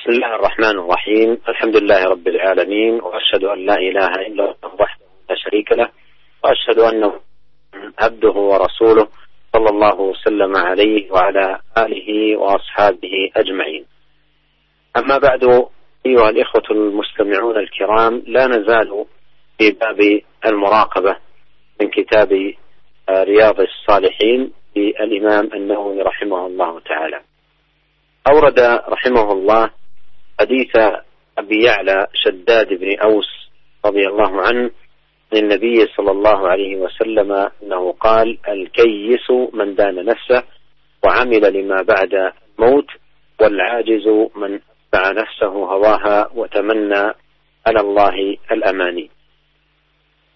بسم الله الرحمن الرحيم. الحمد لله رب العالمين وأشهد أن لا إله إلا الله وحده لا شريك له وأشهد أنه عبده ورسوله صلى الله وسلم عليه وعلى آله وأصحابه أجمعين. أما بعد أيها الإخوة المستمعون الكرام لا نزال في باب المراقبة من كتاب رياض الصالحين للإمام النووي رحمه الله تعالى. أورد رحمه الله حديث أبي يعلى شداد بن أوس رضي الله عنه عن النبي صلى الله عليه وسلم أنه قال الكيس من دان نفسه وعمل لما بعد الموت والعاجز من أتبع نفسه هواها وتمنى على الله الأماني.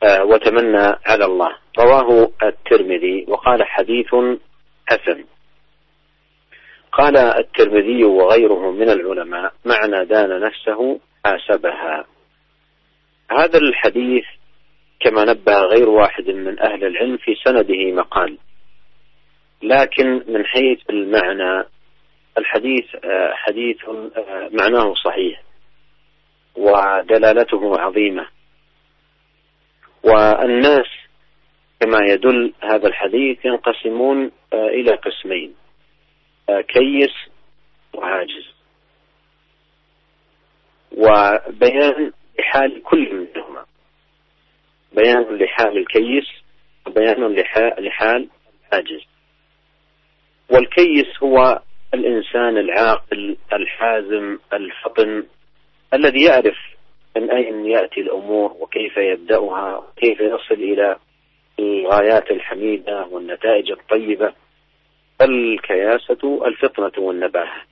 آه وتمنى على الله. رواه الترمذي وقال حديث حسن. قال الترمذي وغيره من العلماء معنى دان نفسه حاسبها. هذا الحديث كما نبه غير واحد من أهل العلم في سنده مقال. لكن من حيث المعنى الحديث حديث معناه صحيح ودلالته عظيمة. والناس كما يدل هذا الحديث ينقسمون إلى قسمين. كيس وعاجز. وبيان لحال كل منهما. بيان لحال الكيس وبيان لحال العاجز. والكيس هو الإنسان العاقل الحازم الفطن الذي يعرف من أين يأتي الأمور وكيف يبدأها وكيف يصل إلى الغايات الحميدة والنتائج الطيبة. الكياسة الفطنة والنباهة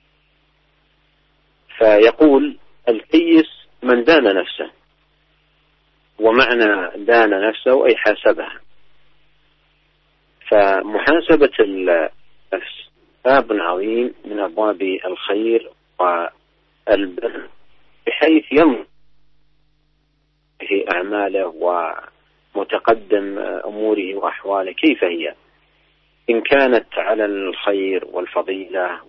فيقول الكيس من دان نفسه ومعنى دان نفسه أي حاسبها. فمحاسبة النفس باب عظيم من أبواب الخير والبر بحيث ينظر في أعماله ومتقدم أموره وأحواله كيف هي. إن كانت على الخير والفضيلة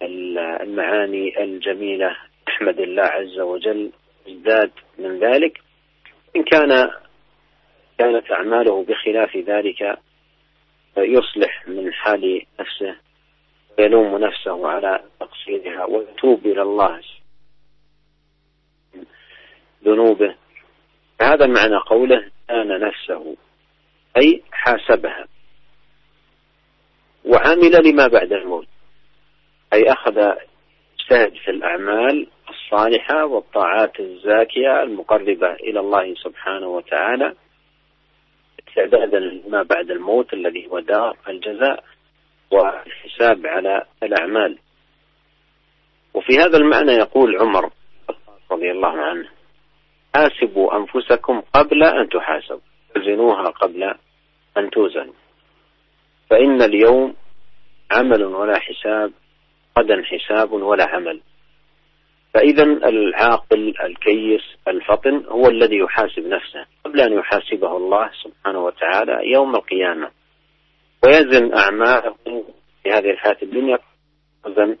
والمعاني الجميلة أحمد الله عز وجل ازداد من ذلك. إن كان كانت أعماله بخلاف ذلك يصلح من حال نفسه ويلوم نفسه على تقصيرها ويتوب إلى الله ذنوبه. هذا معنى قوله كان نفسه أي حاسبها. وعمل لما بعد الموت. أي أخذ اجتهد في الأعمال الصالحة والطاعات الزاكية المقربة إلى الله سبحانه وتعالى استعدادا لما بعد الموت الذي هو دار الجزاء والحساب على الأعمال. وفي هذا المعنى يقول عمر رضي الله عنه حاسبوا أنفسكم قبل أن تحاسبوا وزنوها قبل أن توزنوا. فإن اليوم عمل ولا حساب غدا حساب ولا عمل. فإذا العاقل الكيس الفطن هو الذي يحاسب نفسه قبل أن يحاسبه الله سبحانه وتعالى يوم القيامة. ويزن أعماله في هذه الحياة الدنيا وزن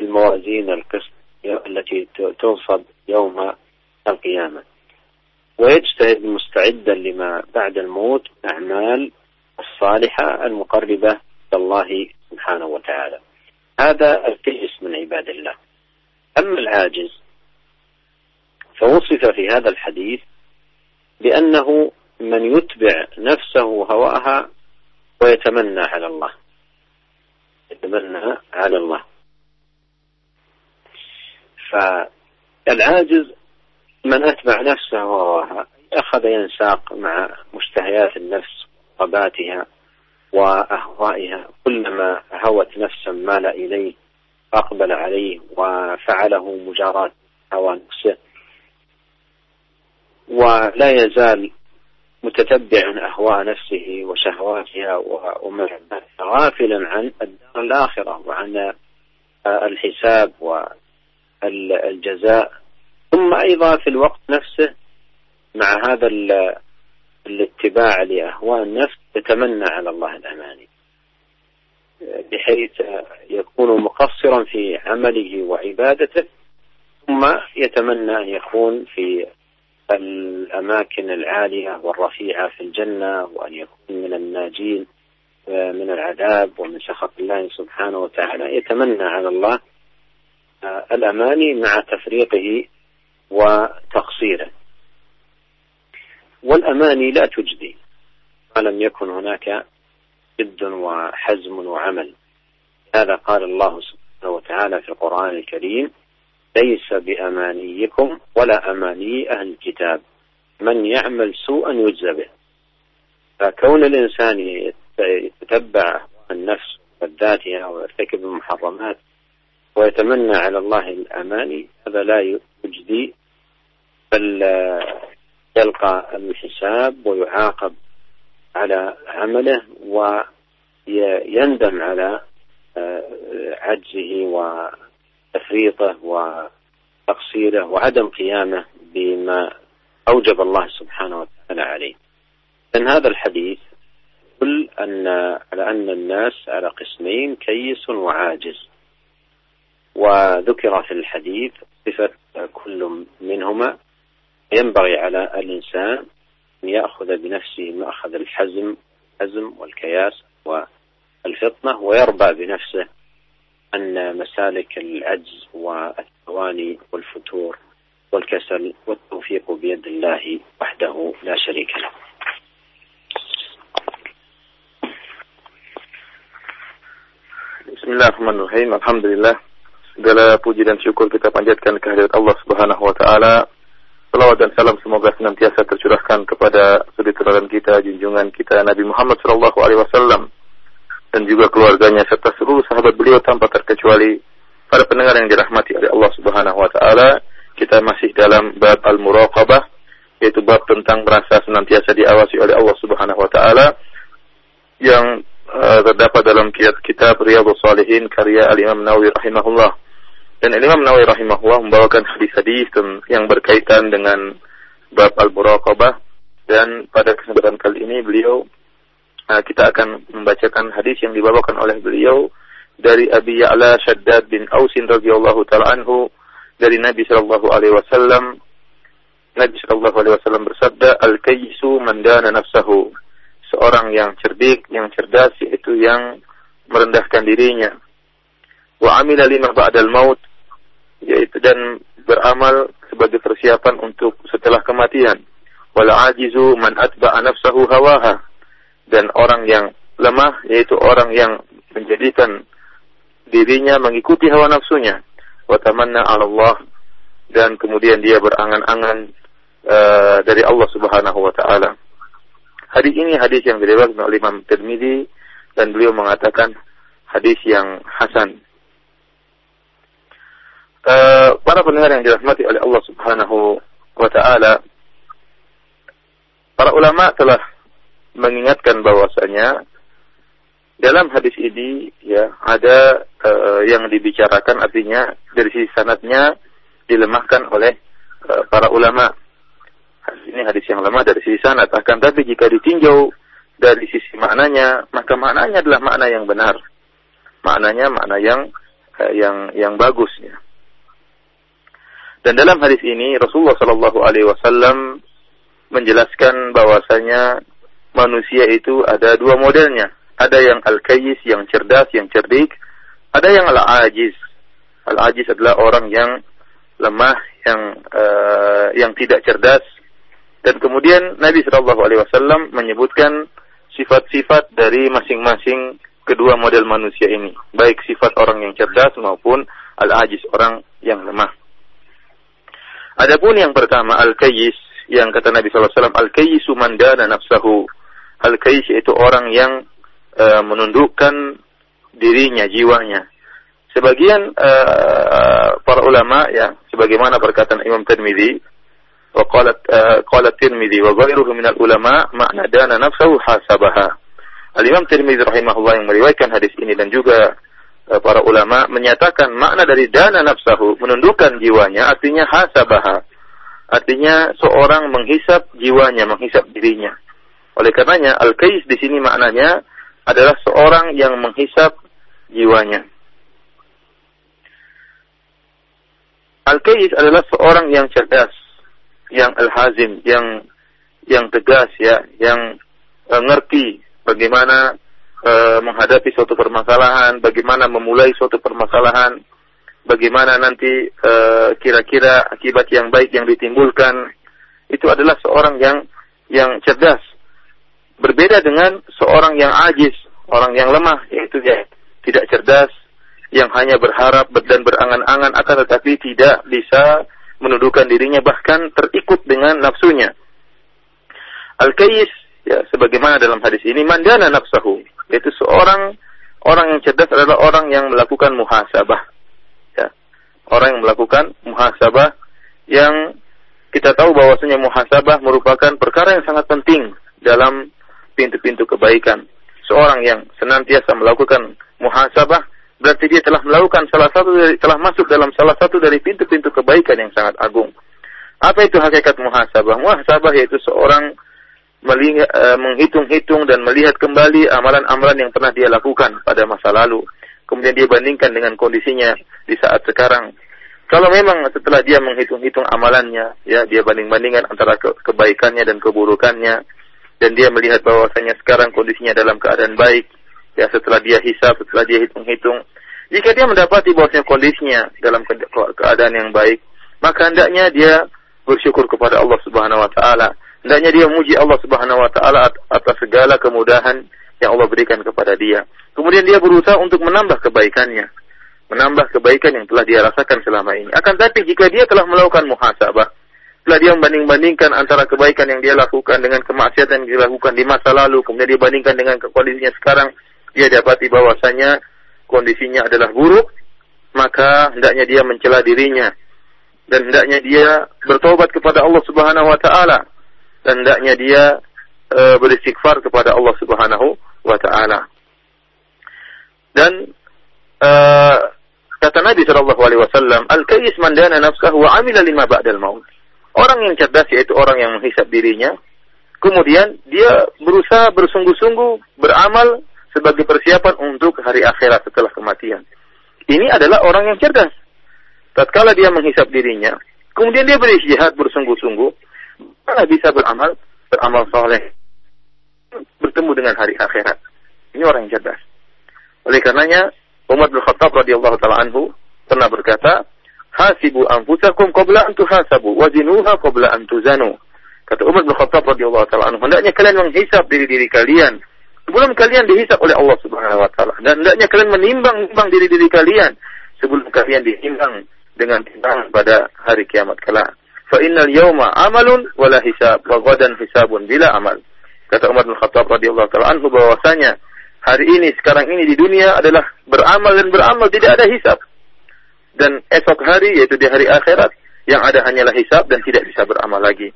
الموازين القسط التي تنصب يوم القيامة. ويجتهد مستعدا لما بعد الموت أعمال الصالحة المقربة إلى الله سبحانه وتعالى. هذا الكيس من عباد الله. أما العاجز فوصف في هذا الحديث بأنه من يتبع نفسه هواها ويتمنى على الله. يتمنى على الله. فالعاجز من أتبع نفسه هواها أخذ ينساق مع مشتهيات النفس رغباتها وأهوائها كلما هوت نفسا مال إليه أقبل عليه وفعله مجاراة هوى نفسه ولا يزال متتبعا أهواء نفسه وشهواتها ومحباتها غافلا عن الدار الآخرة وعن الحساب والجزاء. ثم أيضا في الوقت نفسه مع هذا الاتباع لأهواء النفس يتمنى على الله الأماني بحيث يكون مقصرا في عمله وعبادته ثم يتمنى أن يكون في الأماكن العالية والرفيعة في الجنة وأن يكون من الناجين من العذاب ومن سخط الله سبحانه وتعالى. يتمنى على الله الأماني مع تفريقه وتقصيره. والأماني لا تجدي. ما لم يكن هناك جد وحزم وعمل. هذا قال الله سبحانه وتعالى في القرآن الكريم ليس بأمانيكم ولا أماني أهل الكتاب. من يعمل سوءا يجزى به. فكون الإنسان يتتبع النفس وذاتها ويرتكب المحرمات ويتمنى على الله الأماني هذا لا يجدي. بل يلقى الحساب ويعاقب على عمله ويندم على عجزه وتفريطه وتقصيره وعدم قيامه بما أوجب الله سبحانه وتعالى عليه. إن هذا الحديث يدل أن على أن الناس على قسمين كيس وعاجز. وذكر في الحديث صفة كل منهما ينبغي على الإنسان أن يأخذ بنفسه مأخذ الحزم الحزم والكياس والفطنة ويربى بنفسه أن مسالك العجز والثواني والفتور والكسل والتوفيق بيد الله وحده لا شريك له Bismillahirrahmanirrahim. Alhamdulillah. Segala puji dan syukur kita panjatkan kehadirat Allah Subhanahu wa taala. Salawat dan salam semoga senantiasa tercurahkan kepada suri teladan kita, junjungan kita Nabi Muhammad sallallahu alaihi wasallam dan juga keluarganya serta seluruh sahabat beliau tanpa terkecuali. Para pendengar yang dirahmati oleh Allah Subhanahu wa taala, kita masih dalam bab al-muraqabah yaitu bab tentang merasa senantiasa diawasi oleh Allah Subhanahu wa taala yang uh, terdapat dalam kitab, kitab Riyadhus Salihin karya Al-Imam Nawawi rahimahullah. Dan Imam Nawawi rahimahullah membawakan hadis-hadis yang berkaitan dengan bab al-muraqabah. Dan pada kesempatan kali ini beliau uh, kita akan membacakan hadis yang dibawakan oleh beliau dari Abi Ya'la Shaddad bin Ausin radhiyallahu taala anhu dari Nabi sallallahu alaihi wasallam. Nabi sallallahu alaihi wasallam bersabda al-kayyisu man dana nafsahu. Seorang yang cerdik, yang cerdas yaitu yang merendahkan dirinya. Wa amila lima ba'dal maut yaitu dan beramal sebagai persiapan untuk setelah kematian. Wal ajizu man atba'a nafsahu hawaha dan orang yang lemah yaitu orang yang menjadikan dirinya mengikuti hawa nafsunya. Wa tamanna Allah dan kemudian dia berangan-angan uh, dari Allah Subhanahu wa taala. Hadis ini hadis yang diriwayatkan oleh Imam Tirmidzi dan beliau mengatakan hadis yang hasan. Uh, para pendengar yang dirahmati oleh Allah Subhanahu wa taala, para ulama telah mengingatkan bahwasanya dalam hadis ini ya ada uh, yang dibicarakan artinya dari sisi sanatnya dilemahkan oleh uh, para ulama Hadis ini hadis yang lemah dari sisi sanad. Akan tapi jika ditinjau dari sisi maknanya, maka maknanya adalah makna yang benar. Maknanya makna yang eh, yang yang bagus ya. Dan dalam hadis ini Rasulullah Shallallahu Alaihi Wasallam menjelaskan bahwasanya manusia itu ada dua modelnya. Ada yang al-kayyis, yang cerdas, yang cerdik. Ada yang al-ajiz. Al-ajiz adalah orang yang lemah, yang uh, yang tidak cerdas, dan kemudian Nabi Shallallahu Alaihi Wasallam menyebutkan sifat-sifat dari masing-masing kedua model manusia ini, baik sifat orang yang cerdas maupun al-ajiz orang yang lemah. Adapun yang pertama al-kayyis yang kata Nabi sallallahu al-kayyisu sumanda dan nafsahu. Al-kayyis itu orang yang uh, menundukkan dirinya, jiwanya. Sebagian uh, para ulama ya sebagaimana perkataan Imam Tirmizi wa qalat eh, uh, qala Tirmizi wa ghairuhu minal ulama makna dana nafsahu hasabaha. Al-Imam Tirmizi rahimahullah yang meriwayatkan hadis ini dan juga para ulama menyatakan makna dari dana nafsahu menundukkan jiwanya artinya hasabaha artinya seorang menghisap jiwanya menghisap dirinya oleh karenanya al-kais di sini maknanya adalah seorang yang menghisap jiwanya. Al-Kais adalah seorang yang cerdas, yang al-hazim, yang yang tegas ya, yang uh, ngerti bagaimana uh, menghadapi suatu permasalahan, bagaimana memulai suatu permasalahan, bagaimana nanti kira kira-kira akibat yang baik yang ditimbulkan. Itu adalah seorang yang yang cerdas. Berbeda dengan seorang yang ajis, orang yang lemah, yaitu dia tidak cerdas, yang hanya berharap dan berangan-angan akan tetapi tidak bisa menuduhkan dirinya bahkan terikut dengan nafsunya. Al-Kais ya sebagaimana dalam hadis ini mandana nafsahu yaitu seorang orang yang cerdas adalah orang yang melakukan muhasabah. Ya. Orang yang melakukan muhasabah yang kita tahu bahwasanya muhasabah merupakan perkara yang sangat penting dalam pintu-pintu kebaikan. Seorang yang senantiasa melakukan muhasabah berarti dia telah melakukan salah satu dari telah masuk dalam salah satu dari pintu-pintu kebaikan yang sangat agung. Apa itu hakikat muhasabah? Muhasabah yaitu seorang melihat, e, menghitung-hitung dan melihat kembali amalan-amalan yang pernah dia lakukan pada masa lalu. Kemudian dia bandingkan dengan kondisinya di saat sekarang. Kalau memang setelah dia menghitung-hitung amalannya, ya dia banding-bandingkan antara ke kebaikannya dan keburukannya, dan dia melihat bahwasanya sekarang kondisinya dalam keadaan baik, ya setelah dia hisap, setelah dia hitung-hitung, jika dia mendapati bahwasanya kondisinya dalam keadaan yang baik, maka hendaknya dia bersyukur kepada Allah Subhanahu wa taala. Hendaknya dia memuji Allah Subhanahu wa taala atas segala kemudahan yang Allah berikan kepada dia. Kemudian dia berusaha untuk menambah kebaikannya, menambah kebaikan yang telah dia rasakan selama ini. Akan tapi jika dia telah melakukan muhasabah, setelah dia membanding-bandingkan antara kebaikan yang dia lakukan dengan kemaksiatan yang dia lakukan di masa lalu, kemudian dia bandingkan dengan kondisinya sekarang, dia dapati bahwasanya kondisinya adalah buruk, maka hendaknya dia mencela dirinya dan hendaknya dia bertobat kepada Allah Subhanahu wa taala hendaknya dia e, beristighfar kepada Allah Subhanahu wa taala. Dan e, kata Nabi sallallahu alaihi wasallam, "Al-kayyis man dana nafsahu wa 'amila lima ba'dal maut." Orang yang cerdas yaitu orang yang menghisap dirinya, kemudian dia berusaha bersungguh-sungguh beramal sebagai persiapan untuk hari akhirat setelah kematian. Ini adalah orang yang cerdas. Tatkala dia menghisap dirinya, kemudian dia beristihad bersungguh-sungguh, mana bisa beramal, beramal soleh, bertemu dengan hari akhirat. Ini orang yang cerdas. Oleh karenanya, Umar bin Khattab radhiyallahu taala anhu pernah berkata, "Hasibu anfusakum qabla an tuhasabu, wazinuha qabla an tuzanu." Kata Umar bin Khattab radhiyallahu taala anhu, hendaknya kalian menghisap diri-diri kalian sebelum kalian dihisap oleh Allah Subhanahu wa taala dan hendaknya kalian menimbang-nimbang diri-diri kalian sebelum kalian ditimbang dengan timbangan pada hari kiamat kelak. Fa innal yawma amalun wala hisab wa ghadan hisabun bila amal. Kata Umar bin Khattab radhiyallahu taala anhu bahwasanya hari ini sekarang ini di dunia adalah beramal dan beramal tidak ada hisab. Dan esok hari yaitu di hari akhirat yang ada hanyalah hisab dan tidak bisa beramal lagi.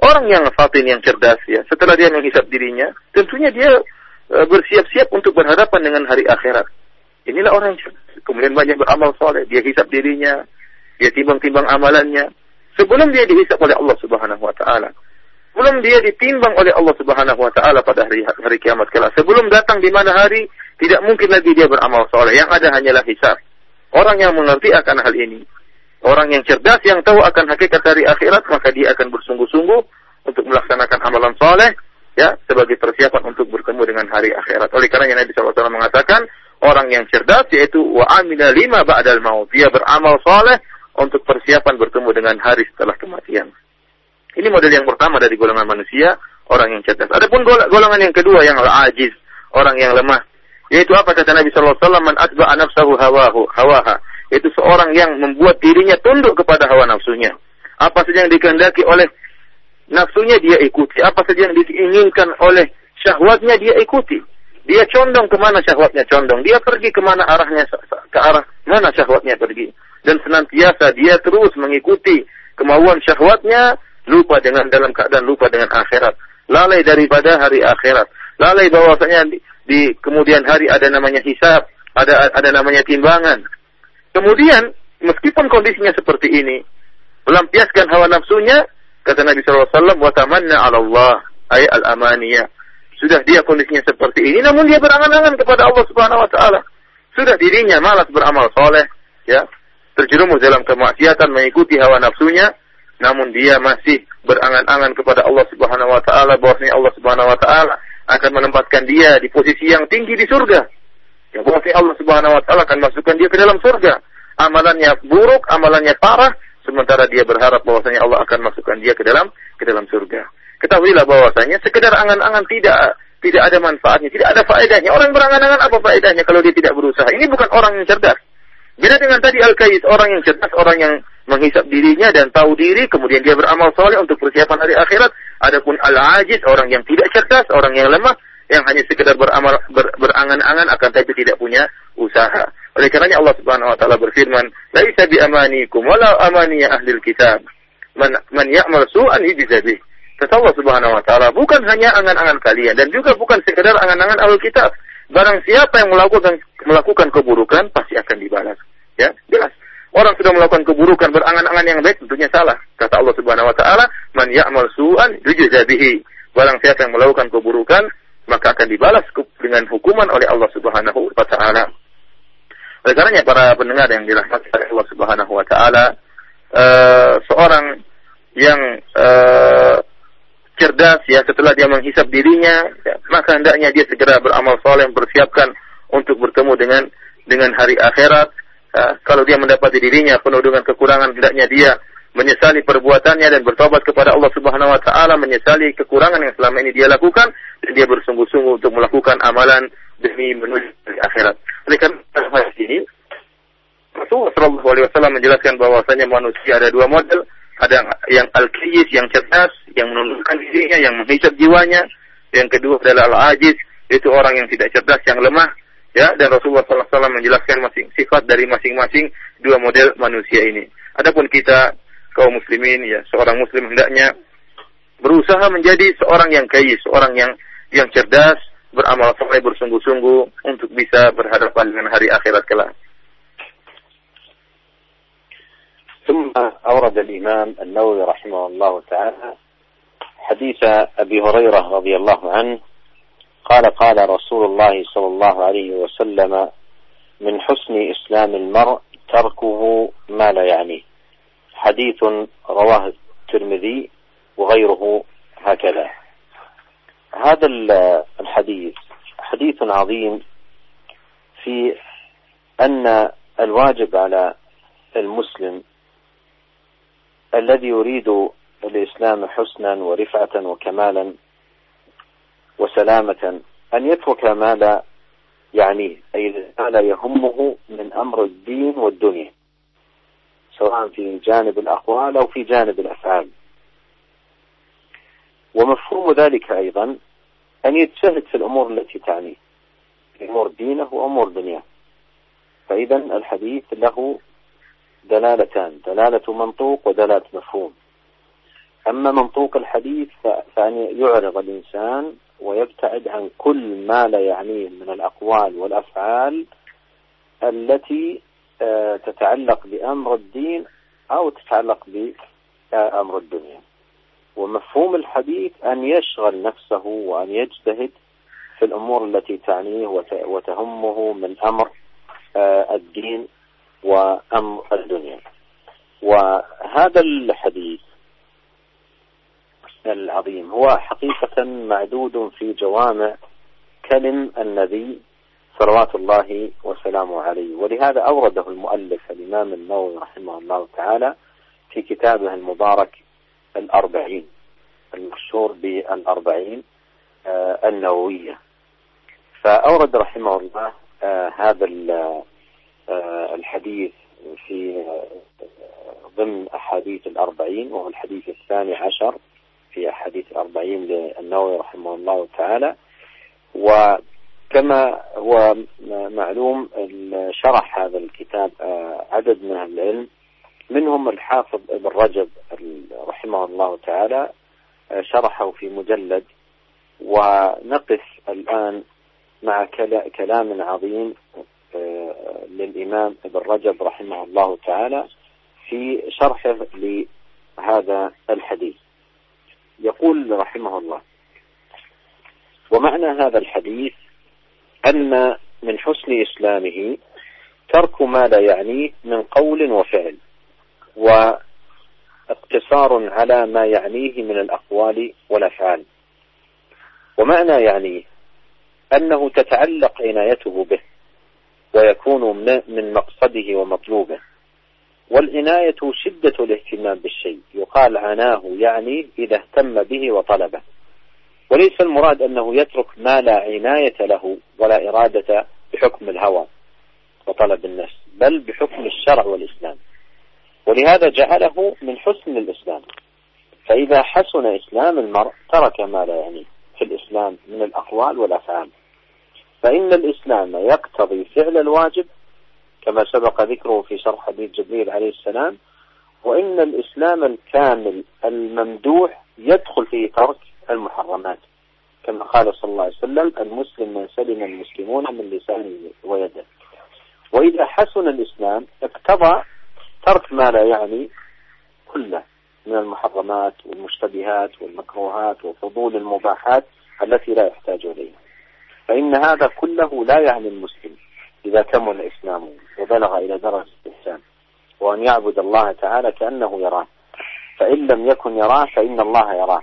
Orang yang fatin yang cerdas ya, setelah dia menghisap dirinya, tentunya dia E, bersiap-siap untuk berhadapan dengan hari akhirat. Inilah orang yang kemudian banyak beramal soleh, dia hisap dirinya, dia timbang-timbang amalannya, sebelum dia dihisap oleh Allah Subhanahu Wa Taala. Sebelum dia ditimbang oleh Allah Subhanahu Wa Taala pada hari hari kiamat kelak. Sebelum datang di mana hari, tidak mungkin lagi dia beramal soleh. Yang ada hanyalah hisap. Orang yang mengerti akan hal ini, orang yang cerdas yang tahu akan hakikat hari akhirat, maka dia akan bersungguh-sungguh untuk melaksanakan amalan soleh ya sebagai persiapan untuk bertemu dengan hari akhirat. Oleh karena Nabi SAW mengatakan orang yang cerdas yaitu wa amila lima ba'dal maut. Dia beramal soleh untuk persiapan bertemu dengan hari setelah kematian. Ini model yang pertama dari golongan manusia, orang yang cerdas. Adapun golongan yang kedua yang ajiz, orang yang lemah. Yaitu apa kata Nabi SAW, man atba'a nafsahu hawahu, hawaha. Yaitu seorang yang membuat dirinya tunduk kepada hawa nafsunya. Apa saja yang dikehendaki oleh nafsunya dia ikuti. Apa saja yang diinginkan oleh syahwatnya dia ikuti. Dia condong ke mana syahwatnya condong. Dia pergi ke mana arahnya ke arah mana syahwatnya pergi. Dan senantiasa dia terus mengikuti kemauan syahwatnya lupa dengan dalam keadaan lupa dengan akhirat. Lalai daripada hari akhirat. Lalai bahwasanya di, di kemudian hari ada namanya hisab, ada ada namanya timbangan. Kemudian meskipun kondisinya seperti ini, melampiaskan hawa nafsunya, Kata Nabi SAW, wa tamanna ala Allah, ay al-amaniyah. Sudah dia kondisinya seperti ini, namun dia berangan-angan kepada Allah Subhanahu wa taala. sudah dirinya malas beramal soleh, ya, terjerumus dalam kemaksiatan, mengikuti hawa nafsunya, namun dia masih berangan-angan kepada Allah Subhanahu wa taala bahwasanya Allah Subhanahu wa taala akan menempatkan dia di posisi yang tinggi di surga. Ya bahwasanya Allah Subhanahu wa taala akan masukkan dia ke dalam surga. Amalannya buruk, amalannya parah, sementara dia berharap bahwasanya Allah akan masukkan dia ke dalam ke dalam surga. Ketahuilah bahwasanya sekedar angan-angan tidak tidak ada manfaatnya, tidak ada faedahnya. Orang berangan-angan apa faedahnya kalau dia tidak berusaha? Ini bukan orang yang cerdas. Beda dengan tadi Al-Kais, orang yang cerdas, orang yang menghisap dirinya dan tahu diri, kemudian dia beramal soleh untuk persiapan hari akhirat. Adapun Al-Ajiz, orang yang tidak cerdas, orang yang lemah, yang hanya sekedar beramal ber, berangan-angan akan tapi tidak punya usaha. Oleh karenanya Allah Subhanahu wa taala berfirman, "Laisa bi amanikum wala amani ahli kitab. Man man ya'mal su'an yujza bih." Kata Allah Subhanahu wa taala, bukan hanya angan-angan kalian dan juga bukan sekedar angan-angan ahli kitab. Barang siapa yang melakukan melakukan keburukan pasti akan dibalas. Ya, jelas. Orang sudah melakukan keburukan berangan-angan yang baik tentunya salah. Kata Allah Subhanahu wa taala, "Man ya'mal su'an yujza bihi." Barang siapa yang melakukan keburukan maka akan dibalas dengan hukuman oleh Allah Subhanahu wa taala. Oleh karenanya para pendengar yang dirahmati oleh Allah Subhanahu wa taala, uh, seorang yang uh, cerdas ya setelah dia menghisap dirinya ya, maka hendaknya dia segera beramal soleh mempersiapkan untuk bertemu dengan dengan hari akhirat kalau dia mendapati dirinya penuh dengan kekurangan hendaknya dia menyesali perbuatannya dan bertobat kepada Allah Subhanahu wa taala menyesali kekurangan yang selama ini dia lakukan dan dia bersungguh-sungguh untuk melakukan amalan demi menuju akhirat. Oleh karena ini Rasulullah Shallallahu Alaihi Wasallam menjelaskan bahwasanya manusia ada dua model, ada yang, yang al-qiyis, yang cerdas, yang menundukkan dirinya, yang menghisap jiwanya. Yang kedua adalah al-ajiz, itu orang yang tidak cerdas, yang lemah. Ya, dan Rasulullah SAW menjelaskan masing sifat dari masing-masing dua model manusia ini. Adapun kita kaum muslimin, ya seorang muslim hendaknya berusaha menjadi seorang yang kaya, seorang yang yang cerdas, beramal soleh bersungguh-sungguh untuk bisa berhadapan dengan hari akhirat kelak. ثم أورد الإمام النووي رحمه الله تعالى حديث أبي هريرة رضي الله عنه قال قال رسول الله صلى الله عليه وسلم من حسن إسلام المرء تركه ما لا يعنيه حديث رواه الترمذي وغيره هكذا. هذا الحديث حديث عظيم في أن الواجب على المسلم الذي يريد الإسلام حسنا ورفعة وكمالا وسلامة أن يترك ما لا يعنيه أي لا يهمه من أمر الدين والدنيا سواء في جانب الأقوال أو في جانب الأفعال. ومفهوم ذلك أيضا أن يجتهد في الأمور التي تعنيه أمور دينه وأمور دنياه. فإذا الحديث له دلالتان دلالة منطوق ودلالة مفهوم. أما منطوق الحديث فأن يعرض الإنسان ويبتعد عن كل ما لا يعنيه من الأقوال والأفعال التي آه، تتعلق بأمر الدين أو تتعلق بأمر الدنيا. ومفهوم الحديث أن يشغل نفسه وأن يجتهد في الأمور التي تعنيه وتهمه من أمر آه، الدين وأمر الدنيا. وهذا الحديث العظيم. هو حقيقة معدود في جوامع كلم النبي صلوات الله وسلامه عليه. ولهذا أورده المؤلف الإمام النووي رحمه الله تعالى في كتابه المبارك الأربعين المشهور بالأربعين آه، النووية. فأورد رحمه الله آه، هذا آه، الحديث في ضمن أحاديث الأربعين وهو الحديث الثاني عشر في أحاديث الأربعين للنووي رحمه الله تعالى. وكما هو معلوم شرح هذا الكتاب آه، عدد من العلم منهم الحافظ ابن رجب رحمه الله تعالى آه، شرحه في مجلد. ونقف الآن مع كلام عظيم آه، للإمام ابن رجب رحمه الله تعالى في شرحه لهذا الحديث. يقول رحمه الله. ومعنى هذا الحديث أن من حسن إسلامه ترك ما لا يعنيه من قول وفعل واقتصار على ما يعنيه من الأقوال والأفعال. ومعنى يعنيه أنه تتعلق عنايته به ويكون من مقصده ومطلوبه. والعناية شدة الاهتمام بالشيء يقال عناه يعني إذا اهتم به وطلبه. وليس المراد أنه يترك ما لا عناية له ولا إرادة بحكم الهوى وطلب النفس بل بحكم الشرع والإسلام. ولهذا جعله من حسن الإسلام. فإذا حسن إسلام المرء ترك ما لا يعنيه في الإسلام من الأقوال والأفعال. فإن الإسلام يقتضي فعل الواجب كما سبق ذكره في شرح حديث جبريل عليه السلام وإن الإسلام الكامل الممدوح يدخل فيه ترك المحرمات. كما قال صلى الله عليه وسلم المسلم من سلم المسلمون من لسانه ويده. وإذا حسن الإسلام اقتضى ترك ما لا يعني كله من المحرمات والمشتبهات والمكروهات وفضول المباحات التي لا يحتاج إليها. فإن هذا كله لا يعني المسلم. إذا كمل إسلامه وبلغ إلى درجة الإحسان وأن يعبد الله تعالى كأنه يراه. فإن لم يكن يراه فإن الله يراه.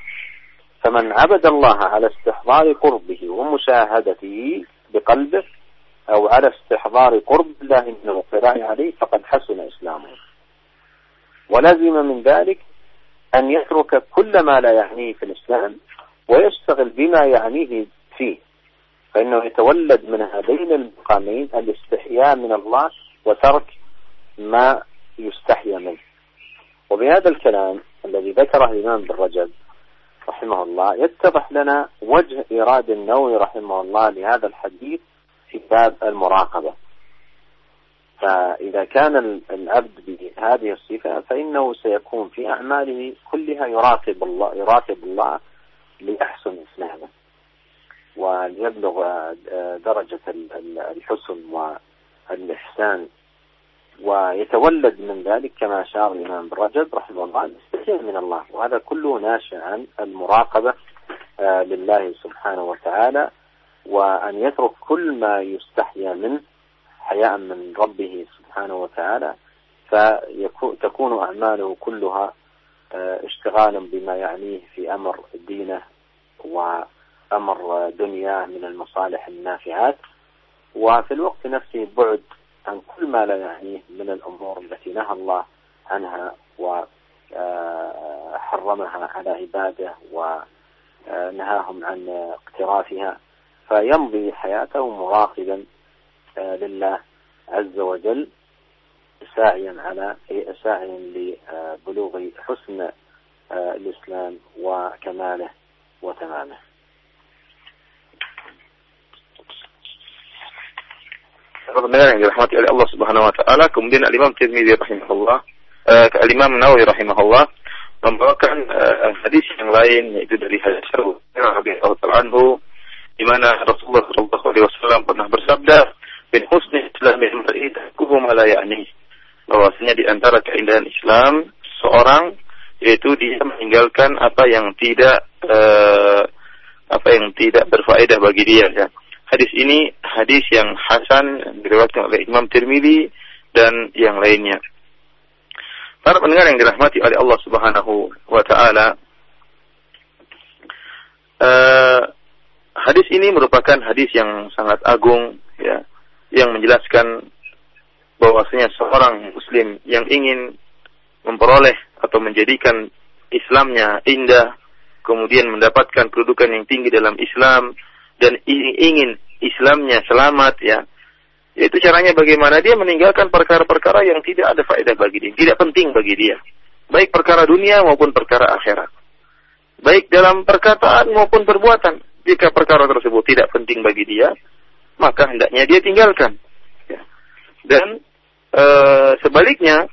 فمن عبد الله على استحضار قربه ومشاهدته بقلبه أو على استحضار قرب الله من الاطلاع عليه فقد حسن إسلامه. ولزم من ذلك أن يترك كل ما لا يعنيه في الإسلام ويشتغل بما يعنيه فيه. فإنه يتولد من هذين المقامين الاستحياء من الله وترك ما يستحيا منه. وبهذا الكلام الذي ذكره الإمام بن رجب رحمه الله يتضح لنا وجه إيراد النووي رحمه الله لهذا الحديث في باب المراقبة. فإذا كان العبد بهذه الصفة فإنه سيكون في أعماله كلها يراقب الله يراقب الله ليحسن إسلامه. وليبلغ درجة الحسن والإحسان. ويتولد من ذلك كما أشار الإمام ابن رجب رحمه الله الاستحياء من الله. وهذا كله ناشئ عن المراقبة آه، لله سبحانه وتعالى وأن يترك كل ما يستحيا منه حياء من ربه سبحانه وتعالى فتكون أعماله كلها آه، اشتغالا بما يعنيه في أمر دينه وأمر دنياه من المصالح النافعات وفي الوقت نفسه بعد عن كل ما لا يعنيه من الأمور التي نهى الله عنها وحرمها على عباده ونهاهم عن اقترافها فيمضي حياته مراقبا لله عز وجل ساعيا على ساعيا لبلوغ حسن الإسلام وكماله وتمامه. Pendengar yang dirahmati oleh Allah Subhanahu wa taala. Kemudian Al-Imam Tirmizi rahimahullah, uh, Al-Imam Nawawi rahimahullah membawakan uh, hadis yang lain yaitu dari hadis Abu Hurairah anhu di mana Rasulullah sallallahu alaihi wasallam pernah bersabda, "Bin husni islamil mar'i tahkuhu ma la ya'ni." Bahwasanya di antara keindahan Islam seorang yaitu dia meninggalkan apa yang tidak uh, apa yang tidak berfaedah bagi dia ya Hadis ini hadis yang hasan diriwayatkan oleh Imam Tirmidzi dan yang lainnya. Para pendengar yang dirahmati oleh Allah Subhanahu wa taala, uh, hadis ini merupakan hadis yang sangat agung ya, yang menjelaskan bahwasanya seorang muslim yang ingin memperoleh atau menjadikan Islamnya indah, kemudian mendapatkan kedudukan yang tinggi dalam Islam, dan ingin Islamnya selamat ya itu caranya bagaimana dia meninggalkan perkara-perkara yang tidak ada faedah bagi dia, tidak penting bagi dia. Baik perkara dunia maupun perkara akhirat. Baik dalam perkataan maupun perbuatan. Jika perkara tersebut tidak penting bagi dia, maka hendaknya dia tinggalkan. Ya. Dan e, sebaliknya,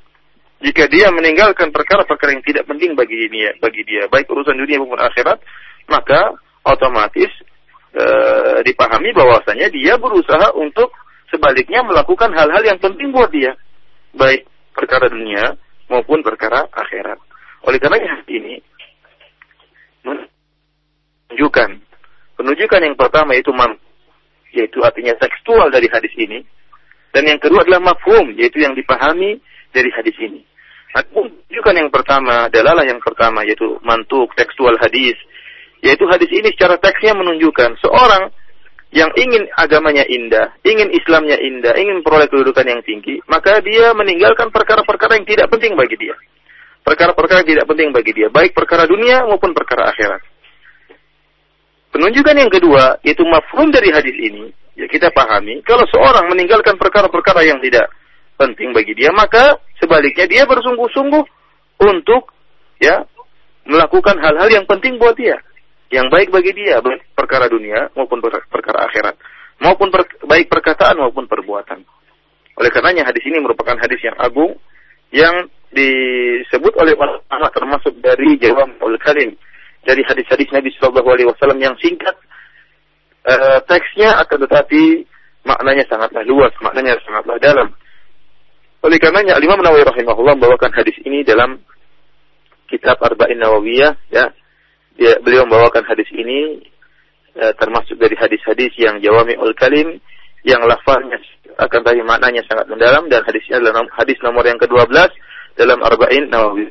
jika dia meninggalkan perkara-perkara yang tidak penting bagi dia, bagi dia, baik urusan dunia maupun akhirat, maka otomatis e, dipahami bahwasanya dia berusaha untuk sebaliknya melakukan hal-hal yang penting buat dia, baik perkara dunia maupun perkara akhirat. Oleh karena ini menunjukkan penunjukan yang pertama itu mam yaitu artinya tekstual dari hadis ini. Dan yang kedua adalah mafhum, yaitu yang dipahami dari hadis ini. Menunjukkan yang pertama, dalalah yang pertama, yaitu mantuk, tekstual hadis. Yaitu hadis ini secara teksnya menunjukkan seorang yang ingin agamanya indah, ingin Islamnya indah, ingin peroleh kedudukan yang tinggi, maka dia meninggalkan perkara-perkara yang tidak penting bagi dia. Perkara-perkara yang tidak penting bagi dia, baik perkara dunia maupun perkara akhirat. Penunjukan yang kedua, yaitu mafhum dari hadis ini, ya kita pahami, kalau seorang meninggalkan perkara-perkara yang tidak penting bagi dia, maka sebaliknya dia bersungguh-sungguh untuk ya melakukan hal-hal yang penting buat dia, yang baik bagi dia, baik perkara dunia maupun perkara akhirat, maupun per, baik perkataan maupun perbuatan. Oleh karenanya hadis ini merupakan hadis yang agung yang disebut oleh ulama termasuk dari jawab oleh kalim dari hadis-hadis Nabi Shallallahu Alaihi Wasallam yang singkat, uh, teksnya akan tetapi maknanya sangatlah luas, maknanya sangatlah dalam. Oleh karenanya Imam Nawawi rahimahullah membawakan hadis ini dalam kitab Arba'in Nawawiyah ya. Dia, beliau membawakan hadis ini uh, termasuk dari hadis-hadis yang jawami ul kalim yang lafaznya akan tadi maknanya sangat mendalam dan hadisnya adalah hadis nomor yang ke-12 dalam Arba'in Nawawi.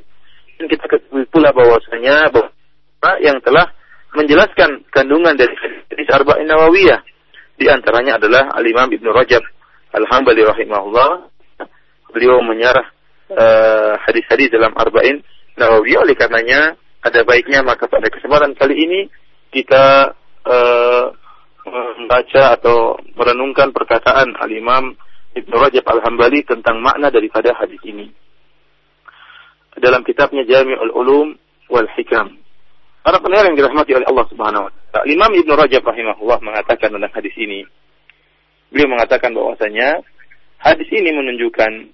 Dan kita ketahui pula bahwasanya bahwa yang telah menjelaskan kandungan dari hadis Arba'in Nawawiyah. Di antaranya adalah Al-Imam Ibn Rajab Al-Hambali rahimahullah. Beliau menyarah uh, hadis-hadis dalam Arba'in Nawawiyah. Oleh karenanya ada baiknya maka pada kesempatan kali ini kita uh, membaca atau merenungkan perkataan Al-Imam Ibn Rajab Al-Hambali tentang makna daripada hadis ini. Dalam kitabnya Jami'ul Ulum wal Hikam Para pendengar yang dirahmati oleh Allah Subhanahu wa taala. Imam Ibnu Rajab rahimahullah mengatakan tentang hadis ini. Beliau mengatakan bahwasanya hadis ini menunjukkan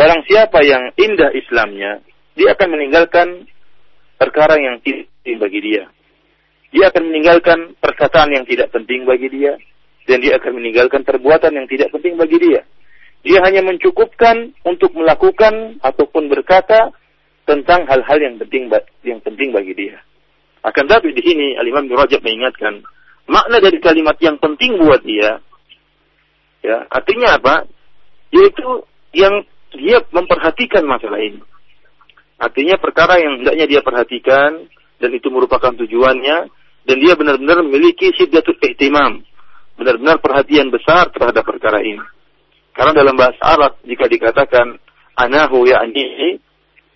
barang siapa yang indah Islamnya, dia akan meninggalkan perkara yang tidak penting bagi dia. Dia akan meninggalkan perkataan yang tidak penting bagi dia dan dia akan meninggalkan perbuatan yang tidak penting bagi dia. Dia hanya mencukupkan untuk melakukan ataupun berkata tentang hal-hal yang penting yang penting bagi dia. Akan tapi di sini Al-Imam Rajab mengingatkan makna dari kalimat yang penting buat dia. Ya, artinya apa? Yaitu yang dia memperhatikan masalah ini. Artinya perkara yang hendaknya dia perhatikan dan itu merupakan tujuannya dan dia benar-benar memiliki syiddatul ihtimam. Benar-benar perhatian besar terhadap perkara ini. Karena dalam bahasa Arab jika dikatakan anahu ya ini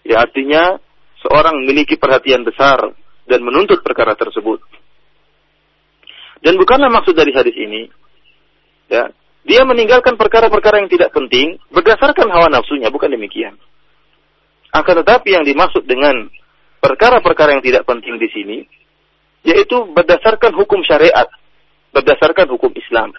ya artinya seorang memiliki perhatian besar dan menuntut perkara tersebut. Dan bukanlah maksud dari hadis ini, ya, dia meninggalkan perkara-perkara yang tidak penting berdasarkan hawa nafsunya, bukan demikian. Akan tetapi yang dimaksud dengan perkara-perkara yang tidak penting di sini, yaitu berdasarkan hukum syariat, berdasarkan hukum Islam.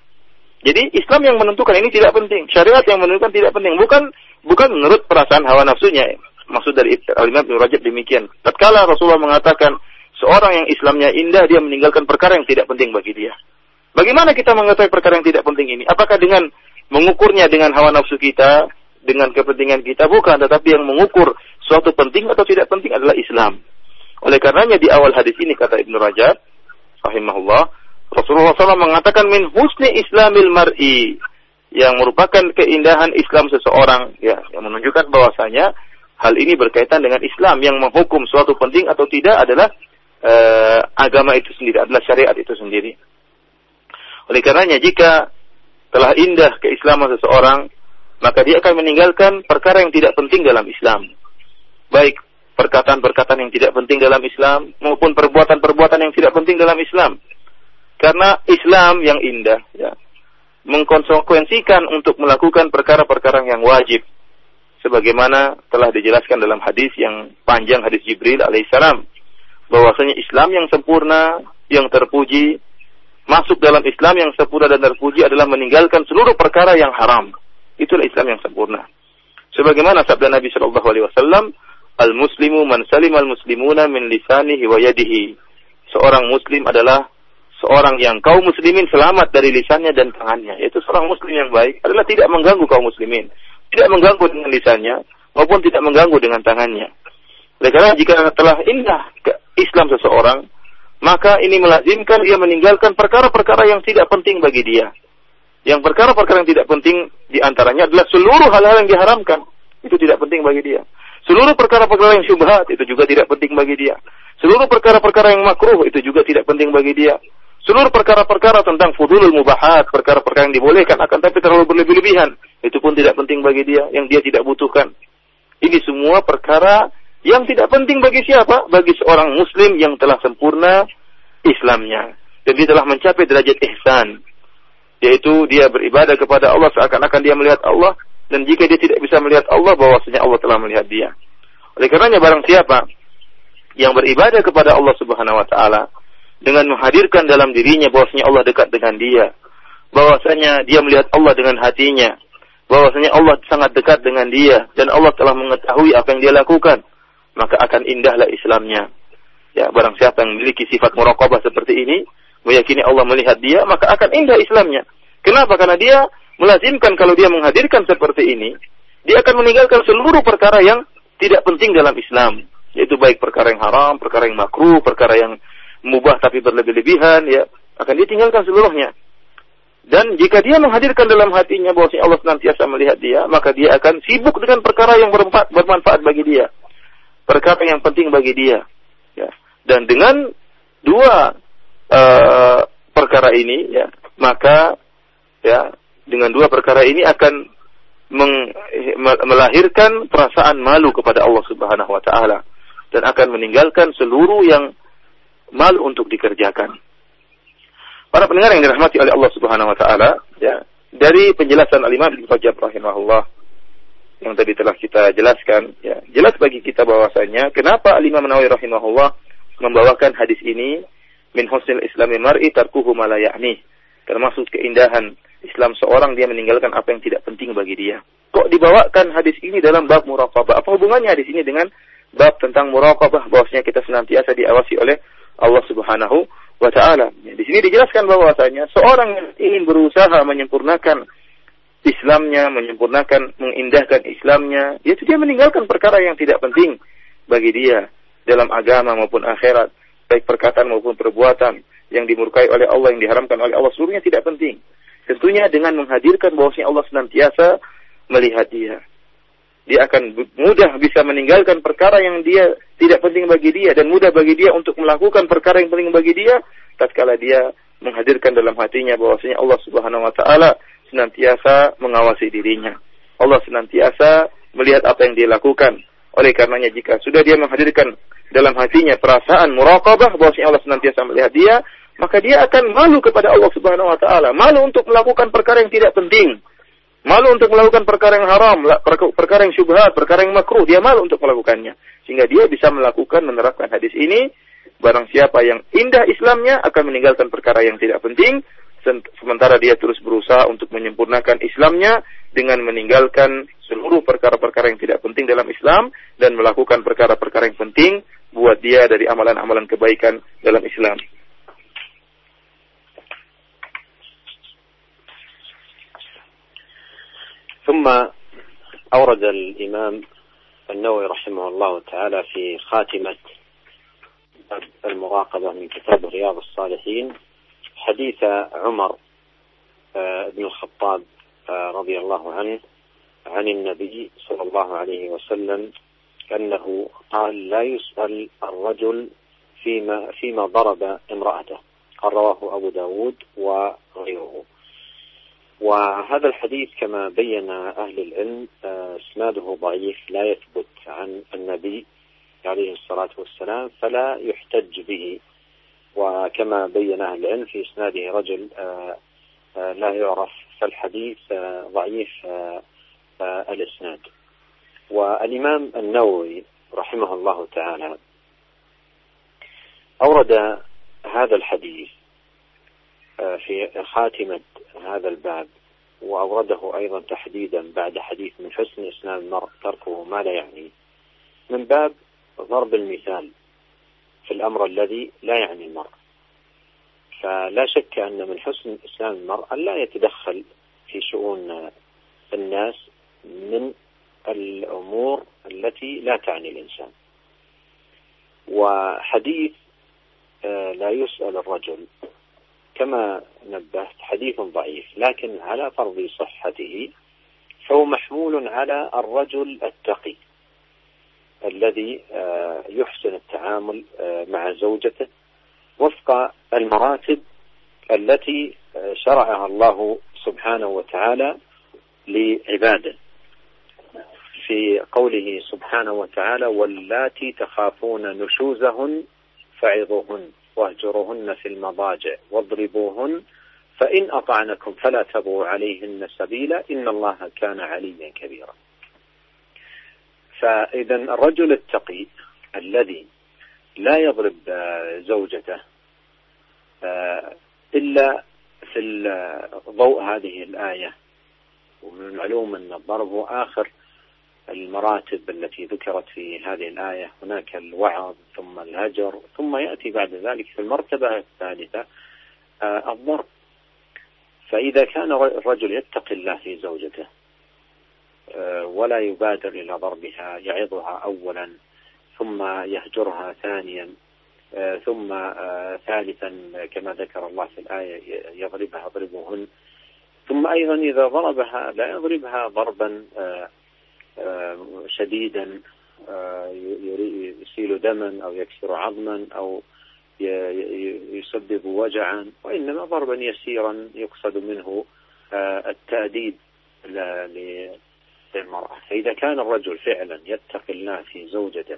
Jadi Islam yang menentukan ini tidak penting, syariat yang menentukan tidak penting, bukan bukan menurut perasaan hawa nafsunya. Maksud dari Al-Imam Ibn Rajab demikian. Tatkala Rasulullah mengatakan seorang yang Islamnya indah dia meninggalkan perkara yang tidak penting bagi dia. Bagaimana kita mengetahui perkara yang tidak penting ini? Apakah dengan mengukurnya dengan hawa nafsu kita, dengan kepentingan kita? Bukan, tetapi yang mengukur suatu penting atau tidak penting adalah Islam. Oleh karenanya di awal hadis ini kata Ibnu Rajab, rahimahullah, Rasulullah SAW mengatakan min husni islamil mar'i yang merupakan keindahan Islam seseorang ya yang menunjukkan bahwasanya hal ini berkaitan dengan Islam yang menghukum suatu penting atau tidak adalah uh, agama itu sendiri, adalah syariat itu sendiri. Oleh karenanya jika telah indah keislaman seseorang, maka dia akan meninggalkan perkara yang tidak penting dalam Islam. Baik perkataan-perkataan yang tidak penting dalam Islam maupun perbuatan-perbuatan yang tidak penting dalam Islam. Karena Islam yang indah ya, mengkonsekuensikan untuk melakukan perkara-perkara yang wajib sebagaimana telah dijelaskan dalam hadis yang panjang hadis Jibril alaihissalam bahwasanya Islam yang sempurna, yang terpuji, masuk dalam Islam yang sempurna dan terpuji adalah meninggalkan seluruh perkara yang haram. Itulah Islam yang sempurna. Sebagaimana sabda Nabi Shallallahu Alaihi Wasallam, al muslimu man salim al muslimuna min lisanihi wa yadihi. Seorang muslim adalah seorang yang kaum muslimin selamat dari lisannya dan tangannya. Yaitu seorang muslim yang baik adalah tidak mengganggu kaum muslimin. Tidak mengganggu dengan lisannya maupun tidak mengganggu dengan tangannya. Oleh karena jika telah indah Islam seseorang, maka ini melazimkan dia meninggalkan perkara-perkara yang tidak penting bagi dia. Yang perkara-perkara yang tidak penting di antaranya adalah seluruh hal-hal yang diharamkan. Itu tidak penting bagi dia. Seluruh perkara-perkara yang syubhat itu juga tidak penting bagi dia. Seluruh perkara-perkara yang makruh itu juga tidak penting bagi dia. Seluruh perkara-perkara tentang fudulul mubahat, perkara-perkara yang dibolehkan akan tapi terlalu berlebih-lebihan, itu pun tidak penting bagi dia, yang dia tidak butuhkan. Ini semua perkara yang tidak penting bagi siapa? Bagi seorang muslim yang telah sempurna Islamnya. Dan dia telah mencapai derajat ihsan. Yaitu dia beribadah kepada Allah seakan-akan dia melihat Allah. Dan jika dia tidak bisa melihat Allah, bahwasanya Allah telah melihat dia. Oleh karenanya barang siapa yang beribadah kepada Allah Subhanahu wa taala dengan menghadirkan dalam dirinya bahwasanya Allah dekat dengan dia, bahwasanya dia melihat Allah dengan hatinya, bahwasanya Allah sangat dekat dengan dia dan Allah telah mengetahui apa yang dia lakukan, maka akan indahlah Islamnya. Ya, barang siapa yang memiliki sifat muraqabah seperti ini, meyakini Allah melihat dia, maka akan indah Islamnya. Kenapa? Karena dia melazimkan kalau dia menghadirkan seperti ini, dia akan meninggalkan seluruh perkara yang tidak penting dalam Islam, yaitu baik perkara yang haram, perkara yang makruh, perkara yang mubah tapi berlebih-lebihan, ya, akan dia tinggalkan seluruhnya. Dan jika dia menghadirkan dalam hatinya bahwa si Allah senantiasa melihat dia, maka dia akan sibuk dengan perkara yang bermanfaat bagi dia. Perkara yang penting bagi dia. Ya. Dan dengan dua uh, perkara ini, ya, maka ya dengan dua perkara ini akan meng, melahirkan perasaan malu kepada Allah Subhanahu wa taala dan akan meninggalkan seluruh yang malu untuk dikerjakan. Para pendengar yang dirahmati oleh Allah Subhanahu wa taala, ya, dari penjelasan Al-Imam Ibnu Rajab rahimahullah yang tadi telah kita jelaskan, ya, jelas bagi kita bahwasanya kenapa Al-Imam Nawawi rahimahullah membawakan hadis ini min husnil islami mar'i tarkuhu ma. Termasuk keindahan Islam seorang dia meninggalkan apa yang tidak penting bagi dia. Kok dibawakan hadis ini dalam bab muraqabah? Apa hubungannya hadis ini dengan bab tentang muraqabah bahwasanya kita senantiasa diawasi oleh Allah Subhanahu wa taala. Ya, di sini dijelaskan bahwasanya seorang yang ingin berusaha menyempurnakan Islamnya, menyempurnakan, mengindahkan Islamnya, yaitu dia meninggalkan perkara yang tidak penting bagi dia dalam agama maupun akhirat, baik perkataan maupun perbuatan yang dimurkai oleh Allah, yang diharamkan oleh Allah, seluruhnya tidak penting. Tentunya dengan menghadirkan bahwasanya Allah senantiasa melihat dia dia akan mudah bisa meninggalkan perkara yang dia tidak penting bagi dia dan mudah bagi dia untuk melakukan perkara yang penting bagi dia tatkala dia menghadirkan dalam hatinya bahwasanya Allah Subhanahu wa taala senantiasa mengawasi dirinya. Allah senantiasa melihat apa yang dia lakukan. Oleh karenanya jika sudah dia menghadirkan dalam hatinya perasaan muraqabah bahwasanya Allah senantiasa melihat dia, maka dia akan malu kepada Allah Subhanahu wa taala, malu untuk melakukan perkara yang tidak penting Malu untuk melakukan perkara yang haram, perkara yang syubhat, perkara yang makruh, dia malu untuk melakukannya. Sehingga dia bisa melakukan menerapkan hadis ini, barang siapa yang indah Islamnya akan meninggalkan perkara yang tidak penting, sementara dia terus berusaha untuk menyempurnakan Islamnya dengan meninggalkan seluruh perkara-perkara yang tidak penting dalam Islam dan melakukan perkara-perkara yang penting buat dia dari amalan-amalan kebaikan dalam Islam. ثم أورد الإمام النووي رحمه الله تعالى في خاتمة المراقبة من كتاب رياض الصالحين حديث عمر آه، بن الخطاب آه، رضي الله عنه عن النبي صلى الله عليه وسلم أنه قال لا يسأل الرجل فيما فيما ضرب امرأته. قال رواه أبو داود وغيره. وهذا الحديث كما بين أهل العلم آه، إسناده ضعيف لا يثبت عن النبي عليه الصلاة والسلام فلا يحتج به. وكما بين أهل العلم في إسناده رجل آه، آه، لا يعرف فالحديث ضعيف الإسناد. والإمام النووي رحمه الله تعالى أورد هذا الحديث في خاتمة هذا الباب. وأورده أيضا تحديدا بعد حديث من حسن إسلام المرء تركه ما لا يعنيه من باب ضرب المثال في الأمر الذي لا يعني المرء. فلا شك أن من حسن إسلام المرء أن لا يتدخل في شؤون الناس من الأمور التي لا تعني الإنسان. وحديث آه، لا يسأل الرجل كما نبهت حديث ضعيف لكن على فرض صحته فهو محمول على الرجل التقي الذي آه، يحسن التعامل آه، مع زوجته وفق المراتب التي شرعها الله سبحانه وتعالى لعباده. في قوله سبحانه وتعالى واللاتي تخافون نشوزهن فعظوهن واهجروهن في المضاجع واضربوهن فإن أطعنكم فلا تبغوا عليهن سبيلا إن الله كان عليا كبيرا. فإذا الرجل التقي الذي لا يضرب زوجته إلا في ضوء هذه الآية. ومن المعلوم أن الضرب هو آخر المراتب التي ذكرت في هذه الآية. هناك الوعظ ثم الهجر ثم يأتي بعد ذلك في المرتبة الثالثة آه، الضرب. فإذا كان الرجل يتقي الله في زوجته آه، ولا يبادر إلى ضربها يعظها أولا ثم يهجرها ثانيا آه، ثم ثالثا كما ذكر الله في الآية يضربها ضربهن. ثم أيضا إذا ضربها لا يضربها ضربا شديدا آه، يسيل دما أو يكسر عظما أو يسبب وجعا وإنما ضربا يسيرا يقصد منه آه، التأديب للمرأة. فإذا كان الرجل فعلا يتقي الله في زوجته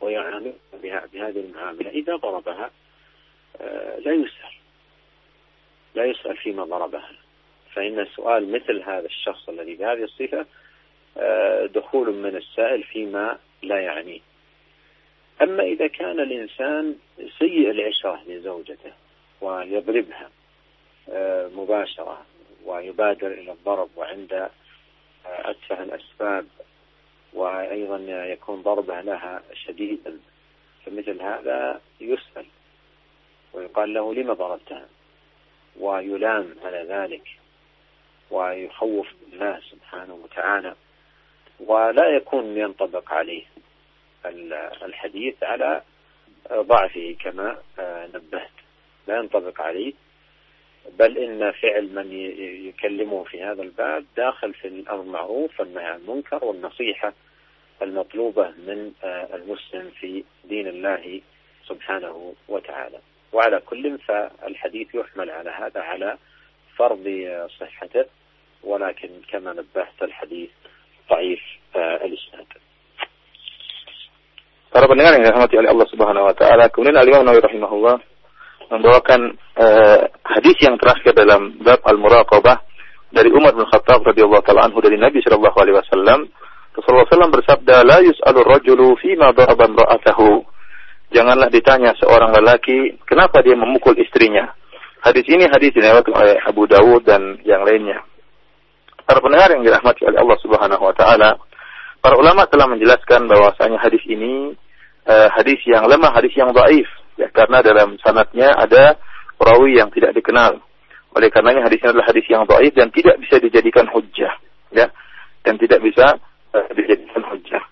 ويعامل بهذه المعاملة إذا ضربها آه، لا يسأل. لا يسأل فيما ضربها. فإن السؤال مثل هذا الشخص الذي بهذه الصفة آه، دخول من السائل فيما لا يعنيه. أما إذا كان الإنسان سيء العشرة لزوجته ويضربها آه، مباشرة ويبادر إلى الضرب وعند آه، أتفه الأسباب وأيضا يكون ضربه لها شديدا فمثل هذا يسأل ويقال له لما ضربتها؟ ويلام على ذلك ويخوف الله سبحانه وتعالى. ولا يكون ينطبق عليه الحديث على ضعفه كما آه، نبهت. لا ينطبق عليه بل إن فعل من يكلمه في هذا الباب داخل في الأمر المعروف والنهي عن المنكر والنصيحة المطلوبة من آه، المسلم في دين الله سبحانه وتعالى. وعلى كل فالحديث يحمل على هذا على فرض صحته ولكن كما نبهت الحديث ضعيف الإسناد Para pendengar yang dirahmati oleh Allah Subhanahu wa taala, kemudian Al Imam Nawawi rahimahullah membawakan uh, hadis yang terakhir dalam bab al-muraqabah dari Umar bin Khattab radhiyallahu taala anhu dari Nabi sallallahu alaihi wasallam. Rasulullah SAW bersabda, "La yus'alu rajulu ma daraba imra'atahu." Janganlah ditanya seorang lelaki kenapa dia memukul istrinya. Hadis ini hadis diriwayatkan oleh Abu Dawud dan yang lainnya. Para pendengar yang dirahmati oleh Allah Subhanahu wa taala, para ulama telah menjelaskan bahwasanya hadis ini uh, hadis yang lemah, hadis yang dhaif ya karena dalam sanatnya ada perawi yang tidak dikenal. Oleh karenanya hadisnya adalah hadis yang dhaif dan tidak bisa dijadikan hujjah ya dan tidak bisa uh, dijadikan hujjah.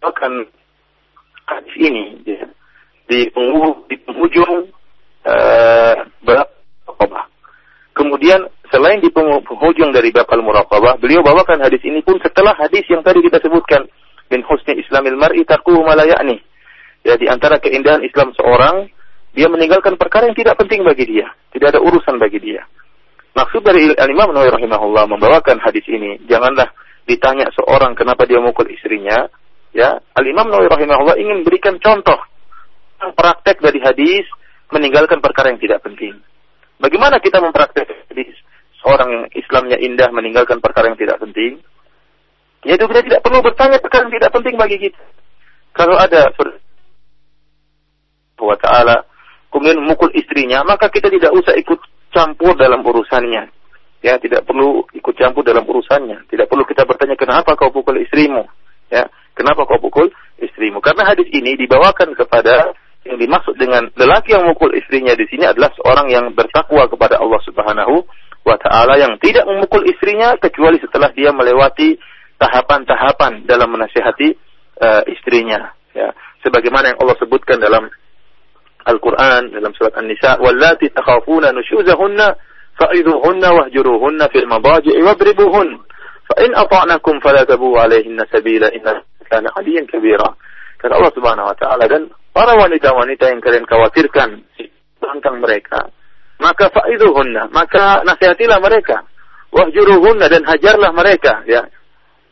akan hadis ini ya, di penghujung di penghujung uh, bab Kemudian selain di penghujung dari bab al-muraqabah, beliau bawakan hadis ini pun setelah hadis yang tadi kita sebutkan min husni islamil mar'i tarkuhu ma Ya di antara keindahan Islam seorang dia meninggalkan perkara yang tidak penting bagi dia, tidak ada urusan bagi dia. Maksud dari Al-Imam Nawawi rahimahullah membawakan hadis ini, janganlah ditanya seorang kenapa dia mukul istrinya, ya. Al-Imam Nawawi rahimahullah ingin berikan contoh praktek dari hadis meninggalkan perkara yang tidak penting. Bagaimana kita mempraktekkan hadis seorang Islamnya indah meninggalkan perkara yang tidak penting? Yaitu kita tidak perlu bertanya perkara yang tidak penting bagi kita. Kalau ada wa ta'ala kemudian memukul istrinya, maka kita tidak usah ikut campur dalam urusannya. Ya, tidak perlu ikut campur dalam urusannya. Tidak perlu kita bertanya kenapa kau pukul istrimu. Ya, kenapa kau pukul istrimu? Karena hadis ini dibawakan kepada yang dimaksud dengan lelaki yang memukul istrinya di sini adalah seorang yang bertakwa kepada Allah Subhanahu wa taala yang tidak memukul istrinya kecuali setelah dia melewati tahapan-tahapan dalam menasihati uh, istrinya ya. sebagaimana yang Allah sebutkan dalam Al-Quran dalam surat An-Nisa wallati takhafuna nushuzahunna fa'idhuhunna wahjuruhunna fil madaji'i wadribuhun fa in ata'nakum fala tabu alaihinna sabila inna kana aliyan kabira kata Allah Subhanahu wa taala dan para wanita-wanita yang kalian khawatirkan tentang mereka maka fa'idhuhunna maka nasihatilah mereka. Wahjuruhunna dan hajarlah mereka ya.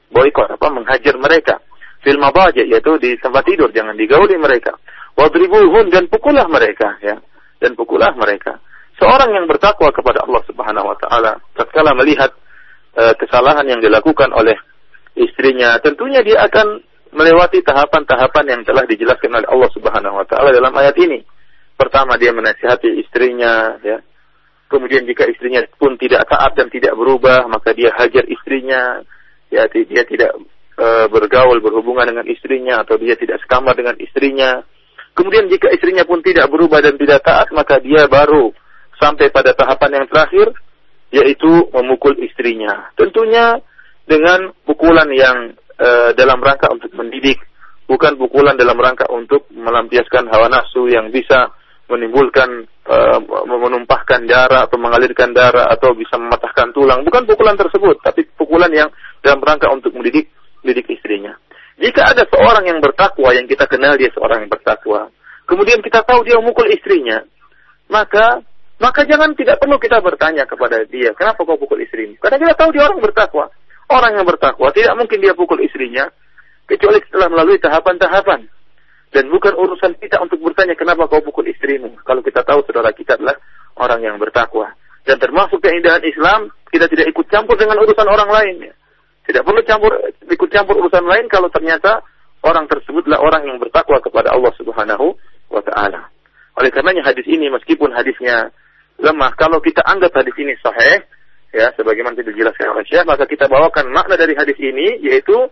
Boikot apa menghajar mereka. Fil madaji yaitu di tempat tidur jangan digauli mereka. Wadribuhun dan pukullah mereka ya. Dan pukullah mereka. Seorang yang bertakwa kepada Allah Subhanahu wa taala tatkala melihat uh, kesalahan yang dilakukan oleh istrinya tentunya dia akan melewati tahapan-tahapan yang telah dijelaskan oleh Allah Subhanahu wa taala dalam ayat ini. Pertama dia menasihati istrinya ya. Kemudian jika istrinya pun tidak taat dan tidak berubah maka dia hajar istrinya. Ya dia tidak e, bergaul berhubungan dengan istrinya atau dia tidak sekamar dengan istrinya. Kemudian jika istrinya pun tidak berubah dan tidak taat, maka dia baru sampai pada tahapan yang terakhir, yaitu memukul istrinya. Tentunya dengan pukulan yang e, dalam rangka untuk mendidik, bukan pukulan dalam rangka untuk melampiaskan hawa nafsu yang bisa menimbulkan e, menumpahkan darah atau mengalirkan darah atau bisa mematahkan tulang. Bukan pukulan tersebut, tapi pukulan yang dalam rangka untuk mendidik mendidik istrinya. Jika ada seorang yang bertakwa, yang kita kenal dia seorang yang bertakwa, kemudian kita tahu dia memukul istrinya, maka maka jangan tidak perlu kita bertanya kepada dia, kenapa kau pukul istrimu? Karena kita tahu dia orang bertakwa. Orang yang bertakwa tidak mungkin dia pukul istrinya kecuali setelah melalui tahapan-tahapan. Dan bukan urusan kita untuk bertanya kenapa kau pukul istrimu. Kalau kita tahu saudara kita adalah orang yang bertakwa. Dan termasuk keindahan Islam, kita tidak ikut campur dengan urusan orang lain. Tidak perlu campur ikut campur urusan lain kalau ternyata orang tersebutlah orang yang bertakwa kepada Allah Subhanahu wa taala. Oleh karenanya hadis ini meskipun hadisnya lemah, kalau kita anggap hadis ini sahih, ya sebagaimana tidak dijelaskan oleh Syekh, maka kita bawakan makna dari hadis ini yaitu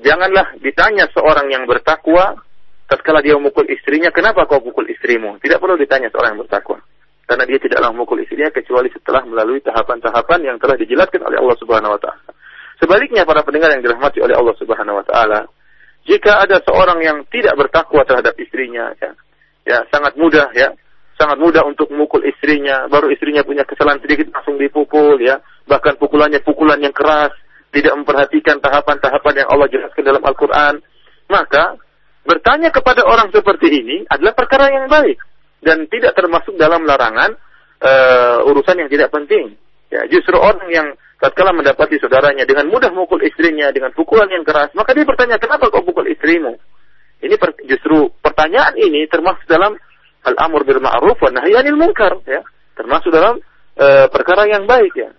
janganlah ditanya seorang yang bertakwa tatkala dia memukul istrinya, kenapa kau pukul istrimu? Tidak perlu ditanya seorang yang bertakwa. Karena dia tidaklah memukul istrinya kecuali setelah melalui tahapan-tahapan yang telah dijelaskan oleh Allah Subhanahu wa taala. Sebaliknya para pendengar yang dirahmati oleh Allah Subhanahu wa taala, jika ada seorang yang tidak bertakwa terhadap istrinya, ya, ya sangat mudah ya, sangat mudah untuk memukul istrinya, baru istrinya punya kesalahan sedikit langsung dipukul ya, bahkan pukulannya pukulan yang keras, tidak memperhatikan tahapan-tahapan yang Allah jelaskan dalam Al-Qur'an, maka bertanya kepada orang seperti ini adalah perkara yang baik. Dan tidak termasuk dalam larangan uh, urusan yang tidak penting. Ya, justru orang yang tatkala mendapati saudaranya dengan mudah memukul istrinya dengan pukulan yang keras, maka dia bertanya, "Kenapa kau pukul istrimu?" Ini justru pertanyaan ini termasuk dalam al-amr bil ma'ruf wa nahy anil munkar ya. Termasuk dalam e, perkara yang baik ya.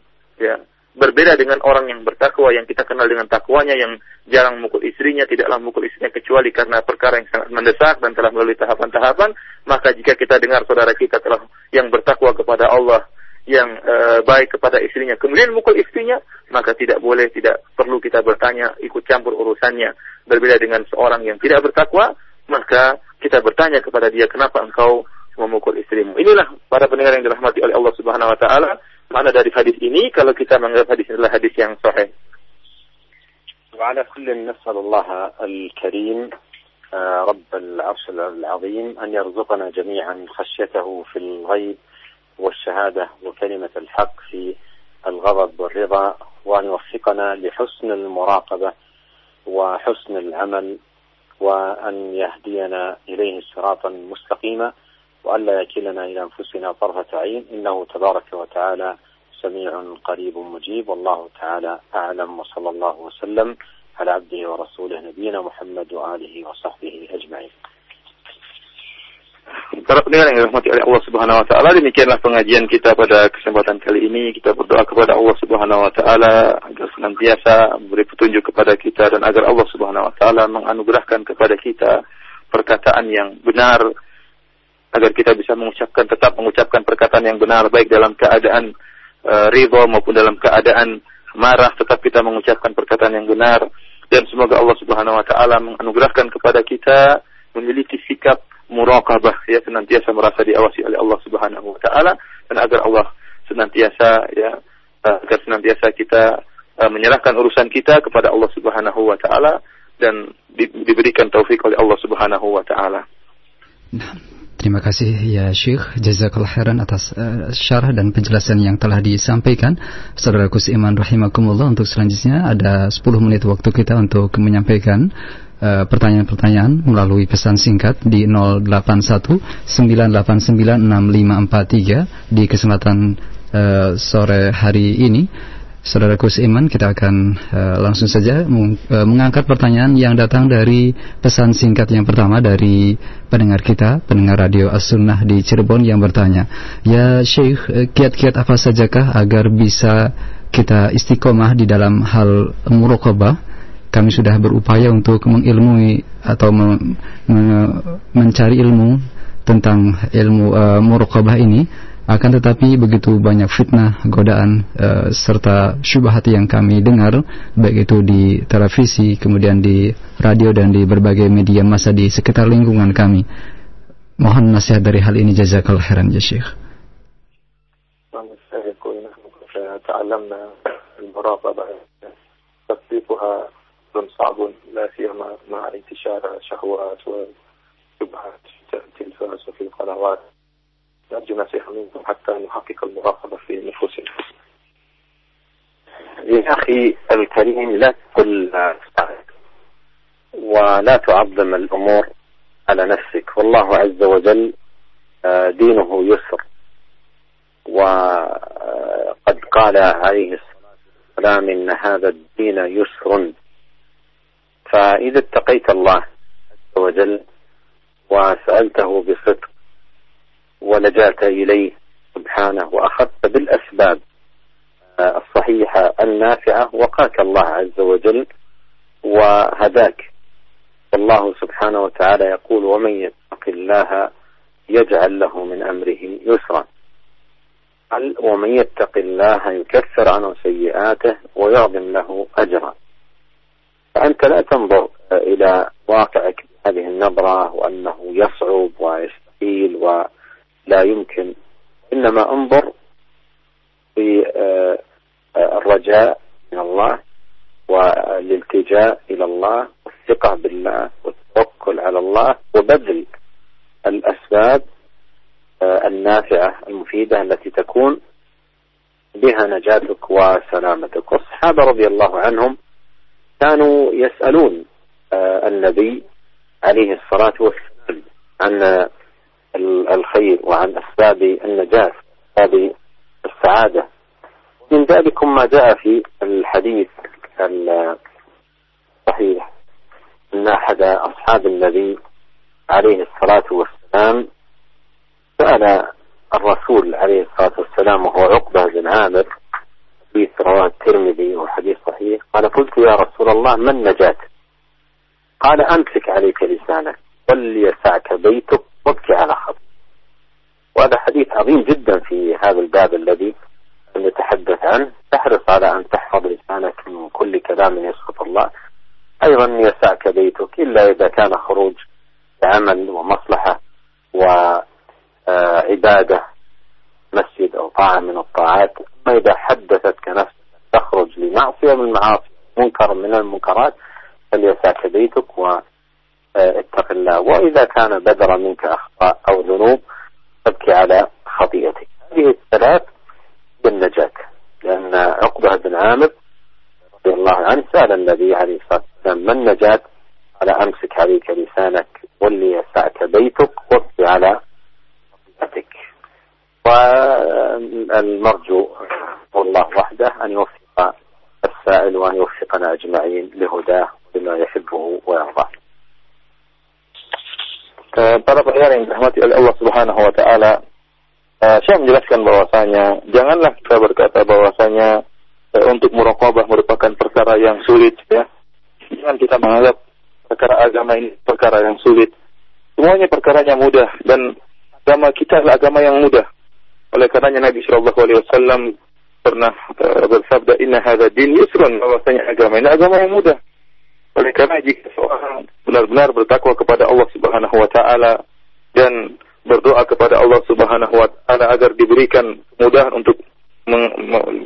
Ya. Berbeda dengan orang yang bertakwa yang kita kenal dengan takwanya yang jarang memukul istrinya, tidaklah memukul istrinya kecuali karena perkara yang sangat mendesak dan telah melalui tahapan-tahapan, maka jika kita dengar saudara kita telah yang bertakwa kepada Allah yang uh, baik kepada istrinya kemudian mukul istrinya maka tidak boleh tidak perlu kita bertanya ikut campur urusannya berbeda dengan seorang yang tidak bertakwa maka kita bertanya kepada dia kenapa engkau memukul istrimu inilah para pendengar yang dirahmati oleh Allah Subhanahu wa taala mana dari hadis ini kalau kita menganggap hadis adalah hadis yang sahih وعلى كل نسأل الله الكريم رب العرش العظيم أن يرزقنا جميعا خشيته في الغيب والشهادة وكلمة الحق في الغضب والرضا وأن يوفقنا لحسن المراقبة وحسن العمل وأن يهدينا إليه صراطا مستقيما وألا يكلنا إلى أنفسنا طرفة عين. إنه تبارك وتعالى سميع قريب مجيب. والله تعالى أعلم. وصلى الله وسلم على عبده ورسوله نبينا محمد وآله وصحبه أجمعين. Para pendengar yang dirahmati oleh Allah Subhanahu wa taala, demikianlah pengajian kita pada kesempatan kali ini. Kita berdoa kepada Allah Subhanahu wa taala agar senantiasa memberi petunjuk kepada kita dan agar Allah Subhanahu wa taala menganugerahkan kepada kita perkataan yang benar agar kita bisa mengucapkan tetap mengucapkan perkataan yang benar baik dalam keadaan uh, ridho maupun dalam keadaan marah tetap kita mengucapkan perkataan yang benar dan semoga Allah Subhanahu wa taala menganugerahkan kepada kita memiliki sikap muraqabah ya senantiasa merasa diawasi oleh Allah Subhanahu wa taala dan agar Allah senantiasa ya eh, agar senantiasa kita uh, menyerahkan urusan kita kepada Allah Subhanahu wa taala dan di, diberikan taufik oleh Allah Subhanahu wa taala. Terima kasih ya Syekh Jazakallah khairan atas uh, syarah dan penjelasan yang telah disampaikan. Saudaraku seiman rahimakumullah untuk selanjutnya ada 10 menit waktu kita untuk menyampaikan eh, pertanyaan-pertanyaan uh, melalui pesan singkat di 081 989 6543 di kesempatan uh, sore hari ini Saudaraku seiman, kita akan uh, langsung saja meng, uh, mengangkat pertanyaan yang datang dari pesan singkat yang pertama dari pendengar kita, pendengar radio As-Sunnah di Cirebon yang bertanya, Ya Syekh, kiat-kiat apa sajakah agar bisa kita istiqomah di dalam hal muraqabah? Kami sudah berupaya untuk mengilmui atau me, me, mencari ilmu tentang ilmu uh, muraqabah ini akan tetapi begitu banyak fitnah, godaan uh, serta syubhat yang kami dengar baik itu di televisi, kemudian di radio dan di berbagai media massa di sekitar lingkungan kami. Mohon nasihat dari hal ini jazakallahu khairan ya Syekh. تعلمنا المراقبة تطبيقها صعب لا سيما مع انتشار الشهوات والشبهات في التلفاز وفي القنوات. نرجو نصيحة منكم حتى نحقق المراقبة في نفوسنا. يا أخي الكريم لا تقل ولا تعظم الأمور على نفسك. والله عز وجل آه، دينه يسر. وقد قال عليه الصلاة والسلام إن هذا الدين يسر. فإذا اتقيت الله عز وجل وسألته بصدق ولجأت إليه سبحانه وأخذت بالأسباب الصحيحة النافعة وقاك الله عز وجل وهداك. والله سبحانه وتعالى يقول ومن يتق الله يجعل له من أمره يسرا ومن يتق الله يكفر عنه سيئاته ويعظم له أجرا فأنت لا تنظر إلى واقعك بهذه النظرة وأنه يصعب ويستحيل و لا يمكن إنما انظر في آه، آه، الرجاء من الله والالتجاء إلى الله والثقة بالله والتوكل على الله وبذل الأسباب آه، النافعة المفيدة التي تكون بها نجاتك وسلامتك. والصحابة رضي الله عنهم كانوا يسألون النبي عليه الصلاة والسلام عن الخير وعن أسباب النجاة أسباب السعادة. من ذلك ما جاء في الحديث الصحيح. أن أحد أصحاب النبي عليه الصلاة والسلام سأل الرسول عليه الصلاة والسلام وهو عقبة بن عامر حديث رواه الترمذي وحديث صحيح. قال قلت يا رسول الله ما النجاة قال أمسك عليك لسانك وليسعك بيتك وابكي على خط وهذا حديث عظيم جدا في هذا الباب الذي نتحدث عنه. تحرص على أن تحفظ لسانك من كل كلام يسخط الله. أيضا يسعك بيتك إلا إذا كان خروج عمل ومصلحة وعبادة. مسجد أو طاعة من الطاعات أما إذا حدثتك نفسك تخرج لمعصية من المعاصي منكر من المنكرات فليسعك بيتك و اتق الله. وإذا كان بدر منك أخطاء أو ذنوب تبكي على خطيئتك. هذه الثلاث بالنجاة لأن عقبة بن عامر رضي الله عنه سأل النبي عليه الصلاة والسلام ما النجاة؟ على أمسك عليك لسانك واللي يسعك بيتك وابكي على خطيئتك. والمرجو والله وحده أن يوفق السائل وأن يوفقنا أجمعين لهداه بما يحبه ويرضاه Eh, para pendengar yang dirahmati oleh Allah Subhanahu wa taala, uh, saya menjelaskan bahwasanya janganlah kita berkata bahwasanya uh, untuk muraqabah merupakan perkara yang sulit ya. Jangan kita menganggap perkara agama ini perkara yang sulit. Semuanya perkaranya mudah dan agama kita adalah agama yang mudah. Oleh karenanya Nabi Shallallahu alaihi wasallam pernah uh, bersabda inna hadza din yusrun bahwasanya agama ini agama yang mudah. Oleh karena jika seorang benar-benar bertakwa kepada Allah Subhanahu wa taala dan berdoa kepada Allah Subhanahu wa taala agar diberikan kemudahan untuk meng,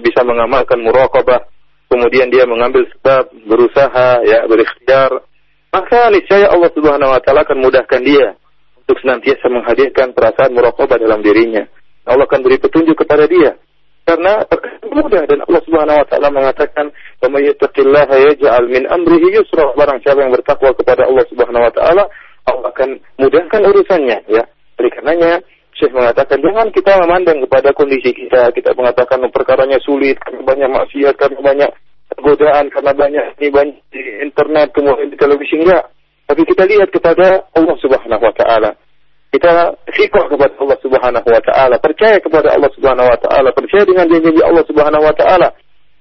bisa mengamalkan muraqabah, kemudian dia mengambil sebab berusaha ya berikhtiar maka niscaya Allah Subhanahu wa taala akan mudahkan dia untuk senantiasa menghadirkan perasaan muraqabah dalam dirinya. Allah akan beri petunjuk kepada dia. Karena mudah dan Allah Subhanahu wa taala mengatakan wa may yattaqillaha yaj'al min amrihi yusra. Barang siapa yang bertakwa kepada Allah Subhanahu wa taala Allah akan mudahkan urusannya ya. Oleh karenanya Syekh mengatakan jangan kita memandang kepada kondisi kita. Kita mengatakan perkaranya sulit karena banyak maksiat karena banyak godaan karena banyak ini banyak di internet kemudian di televisi enggak. Tapi kita lihat kepada Allah Subhanahu wa taala kita fikir kepada Allah Subhanahu wa taala, percaya kepada Allah Subhanahu wa taala, percaya dengan janji Allah Subhanahu wa taala.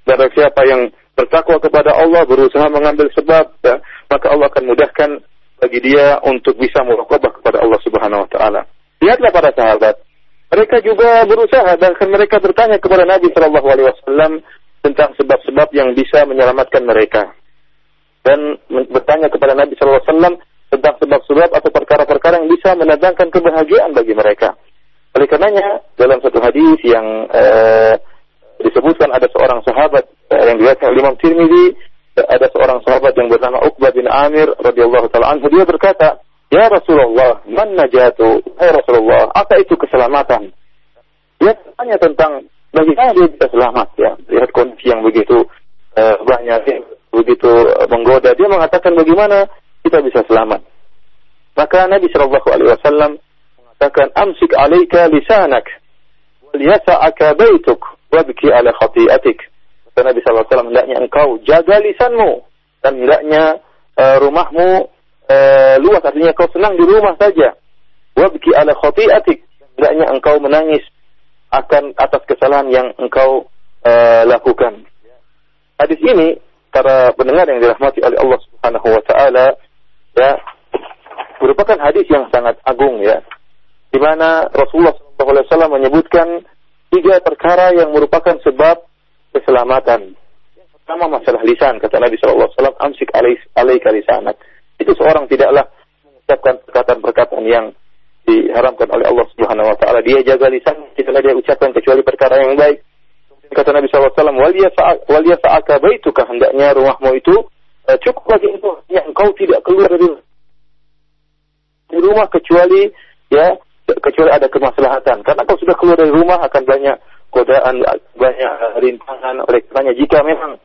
Barang siapa yang bertakwa kepada Allah, berusaha mengambil sebab, ya, maka Allah akan mudahkan bagi dia untuk bisa muraqabah kepada Allah Subhanahu wa taala. Lihatlah para sahabat. Mereka juga berusaha bahkan mereka bertanya kepada Nabi Shallallahu alaihi wasallam tentang sebab-sebab yang bisa menyelamatkan mereka. Dan bertanya kepada Nabi Shallallahu alaihi wasallam tentang sebab-sebab atau perkara-perkara yang bisa mendatangkan kebahagiaan bagi mereka. Oleh karenanya dalam satu hadis yang eh, disebutkan ada seorang sahabat eh, yang diriwayatkan Imam Tirmidzi ada seorang sahabat yang bernama Uqbah bin Amir radhiyallahu taala anhu dia berkata, "Ya Rasulullah, man najatu?" Ya Rasulullah, apa itu keselamatan? Dia tanya tentang bagaimana dia bisa selamat ya. Lihat kondisi yang begitu eh, banyak begitu menggoda. Dia mengatakan bagaimana kita bisa selamat. Maka Nabi Shallallahu Alaihi Wasallam mengatakan, "Amsik alaika lisanak, wal yasa'aka baituk, wabki ala khati'atik." Kata Nabi Shallallahu Alaihi Wasallam, hendaknya engkau jaga lisanmu dan hendaknya uh, rumahmu uh, luas, artinya kau senang di rumah saja. Wabki ala khati'atik, hendaknya engkau menangis akan atas kesalahan yang engkau uh, lakukan. Hadis ini para pendengar yang dirahmati oleh Allah Subhanahu wa taala ya merupakan hadis yang sangat agung ya di mana Rasulullah SAW menyebutkan tiga perkara yang merupakan sebab keselamatan. Yang pertama masalah lisan kata Nabi SAW amsik alaika lisanak. Itu seorang tidaklah mengucapkan perkataan-perkataan yang diharamkan oleh Allah Subhanahu wa taala. Dia jaga lisan, tidaklah dia ucapkan kecuali perkara yang baik. Kata Nabi SAW, wal yasa'aka baituka, hendaknya rumahmu itu cukup bagi itu yang engkau tidak keluar dari rumah kecuali ya kecuali ada kemaslahatan. Karena kalau sudah keluar dari rumah akan banyak godaan banyak rintangan oleh karenanya jika memang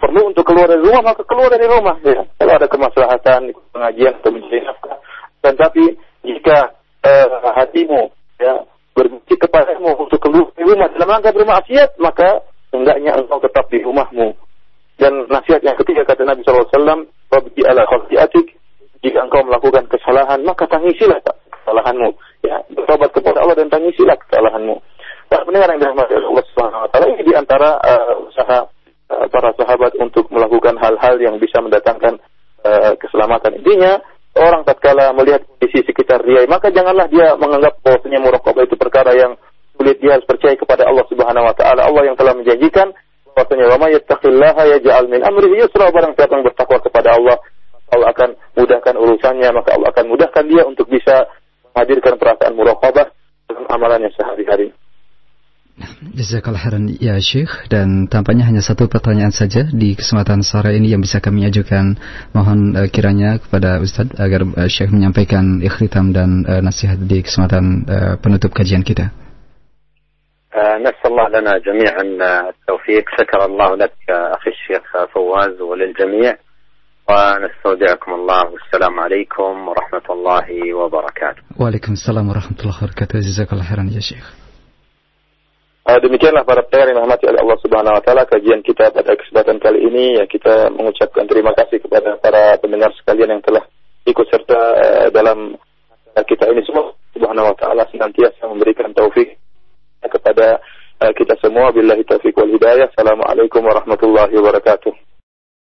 perlu untuk keluar dari rumah maka keluar dari rumah. Ya kalau ada kemaslahatan pengajian atau mencari nafkah. Dan tapi jika uh, hatimu ya berbukti kepadamu untuk keluar dari rumah dalam rangka bermaksiat maka hendaknya engkau tetap di rumahmu dan nasihat yang ketiga kata Nabi SAW, Rabbi ala khati'atik, jika engkau melakukan kesalahan, maka tangisilah kesalahanmu. Ya, bertobat kepada Allah dan tangisilah kesalahanmu. Para pendengar yang dirahmati Allah Subhanahu wa ini di antara uh, usaha uh, para sahabat untuk melakukan hal-hal yang bisa mendatangkan uh, keselamatan. Intinya, orang tatkala melihat kondisi sekitar dia, maka janganlah dia menganggap bahwasanya muraqabah itu perkara yang sulit. Dia harus percaya kepada Allah Subhanahu wa taala, Allah yang telah menjanjikan bahwasanya wa may yattaqillaha yaj'al min amrihi yusra barang siapa yang bertakwa kepada Allah Allah akan mudahkan urusannya maka Allah akan mudahkan dia untuk bisa menghadirkan perasaan muraqabah dalam amalannya sehari-hari. Jazakallah khairan ya Syekh dan tampaknya hanya satu pertanyaan saja di kesempatan sore ini yang bisa kami ajukan mohon uh, kiranya kepada Ustadz agar uh, Syekh menyampaikan ikhtitam dan uh, nasihat di kesempatan uh, penutup kajian kita. نسأل الله لنا جميعا التوفيق شكر الله لك أخي الشيخ فواز وللجميع ونستودعكم الله والسلام عليكم ورحمة الله وبركاته وعليكم السلام ورحمة الله وبركاته جزاك الله خيرا يا شيخ Demikianlah para pendengar yang dirahmati oleh Allah Subhanahu wa taala kajian kita pada kesempatan kali ini ya kita mengucapkan terima kasih kepada para pendengar sekalian yang telah ikut serta dalam kita ini semua Subhanahu wa taala senantiasa memberikan taufik kepada uh, kita semua billahi taufiq wal hidayah. Assalamualaikum warahmatullahi wabarakatuh.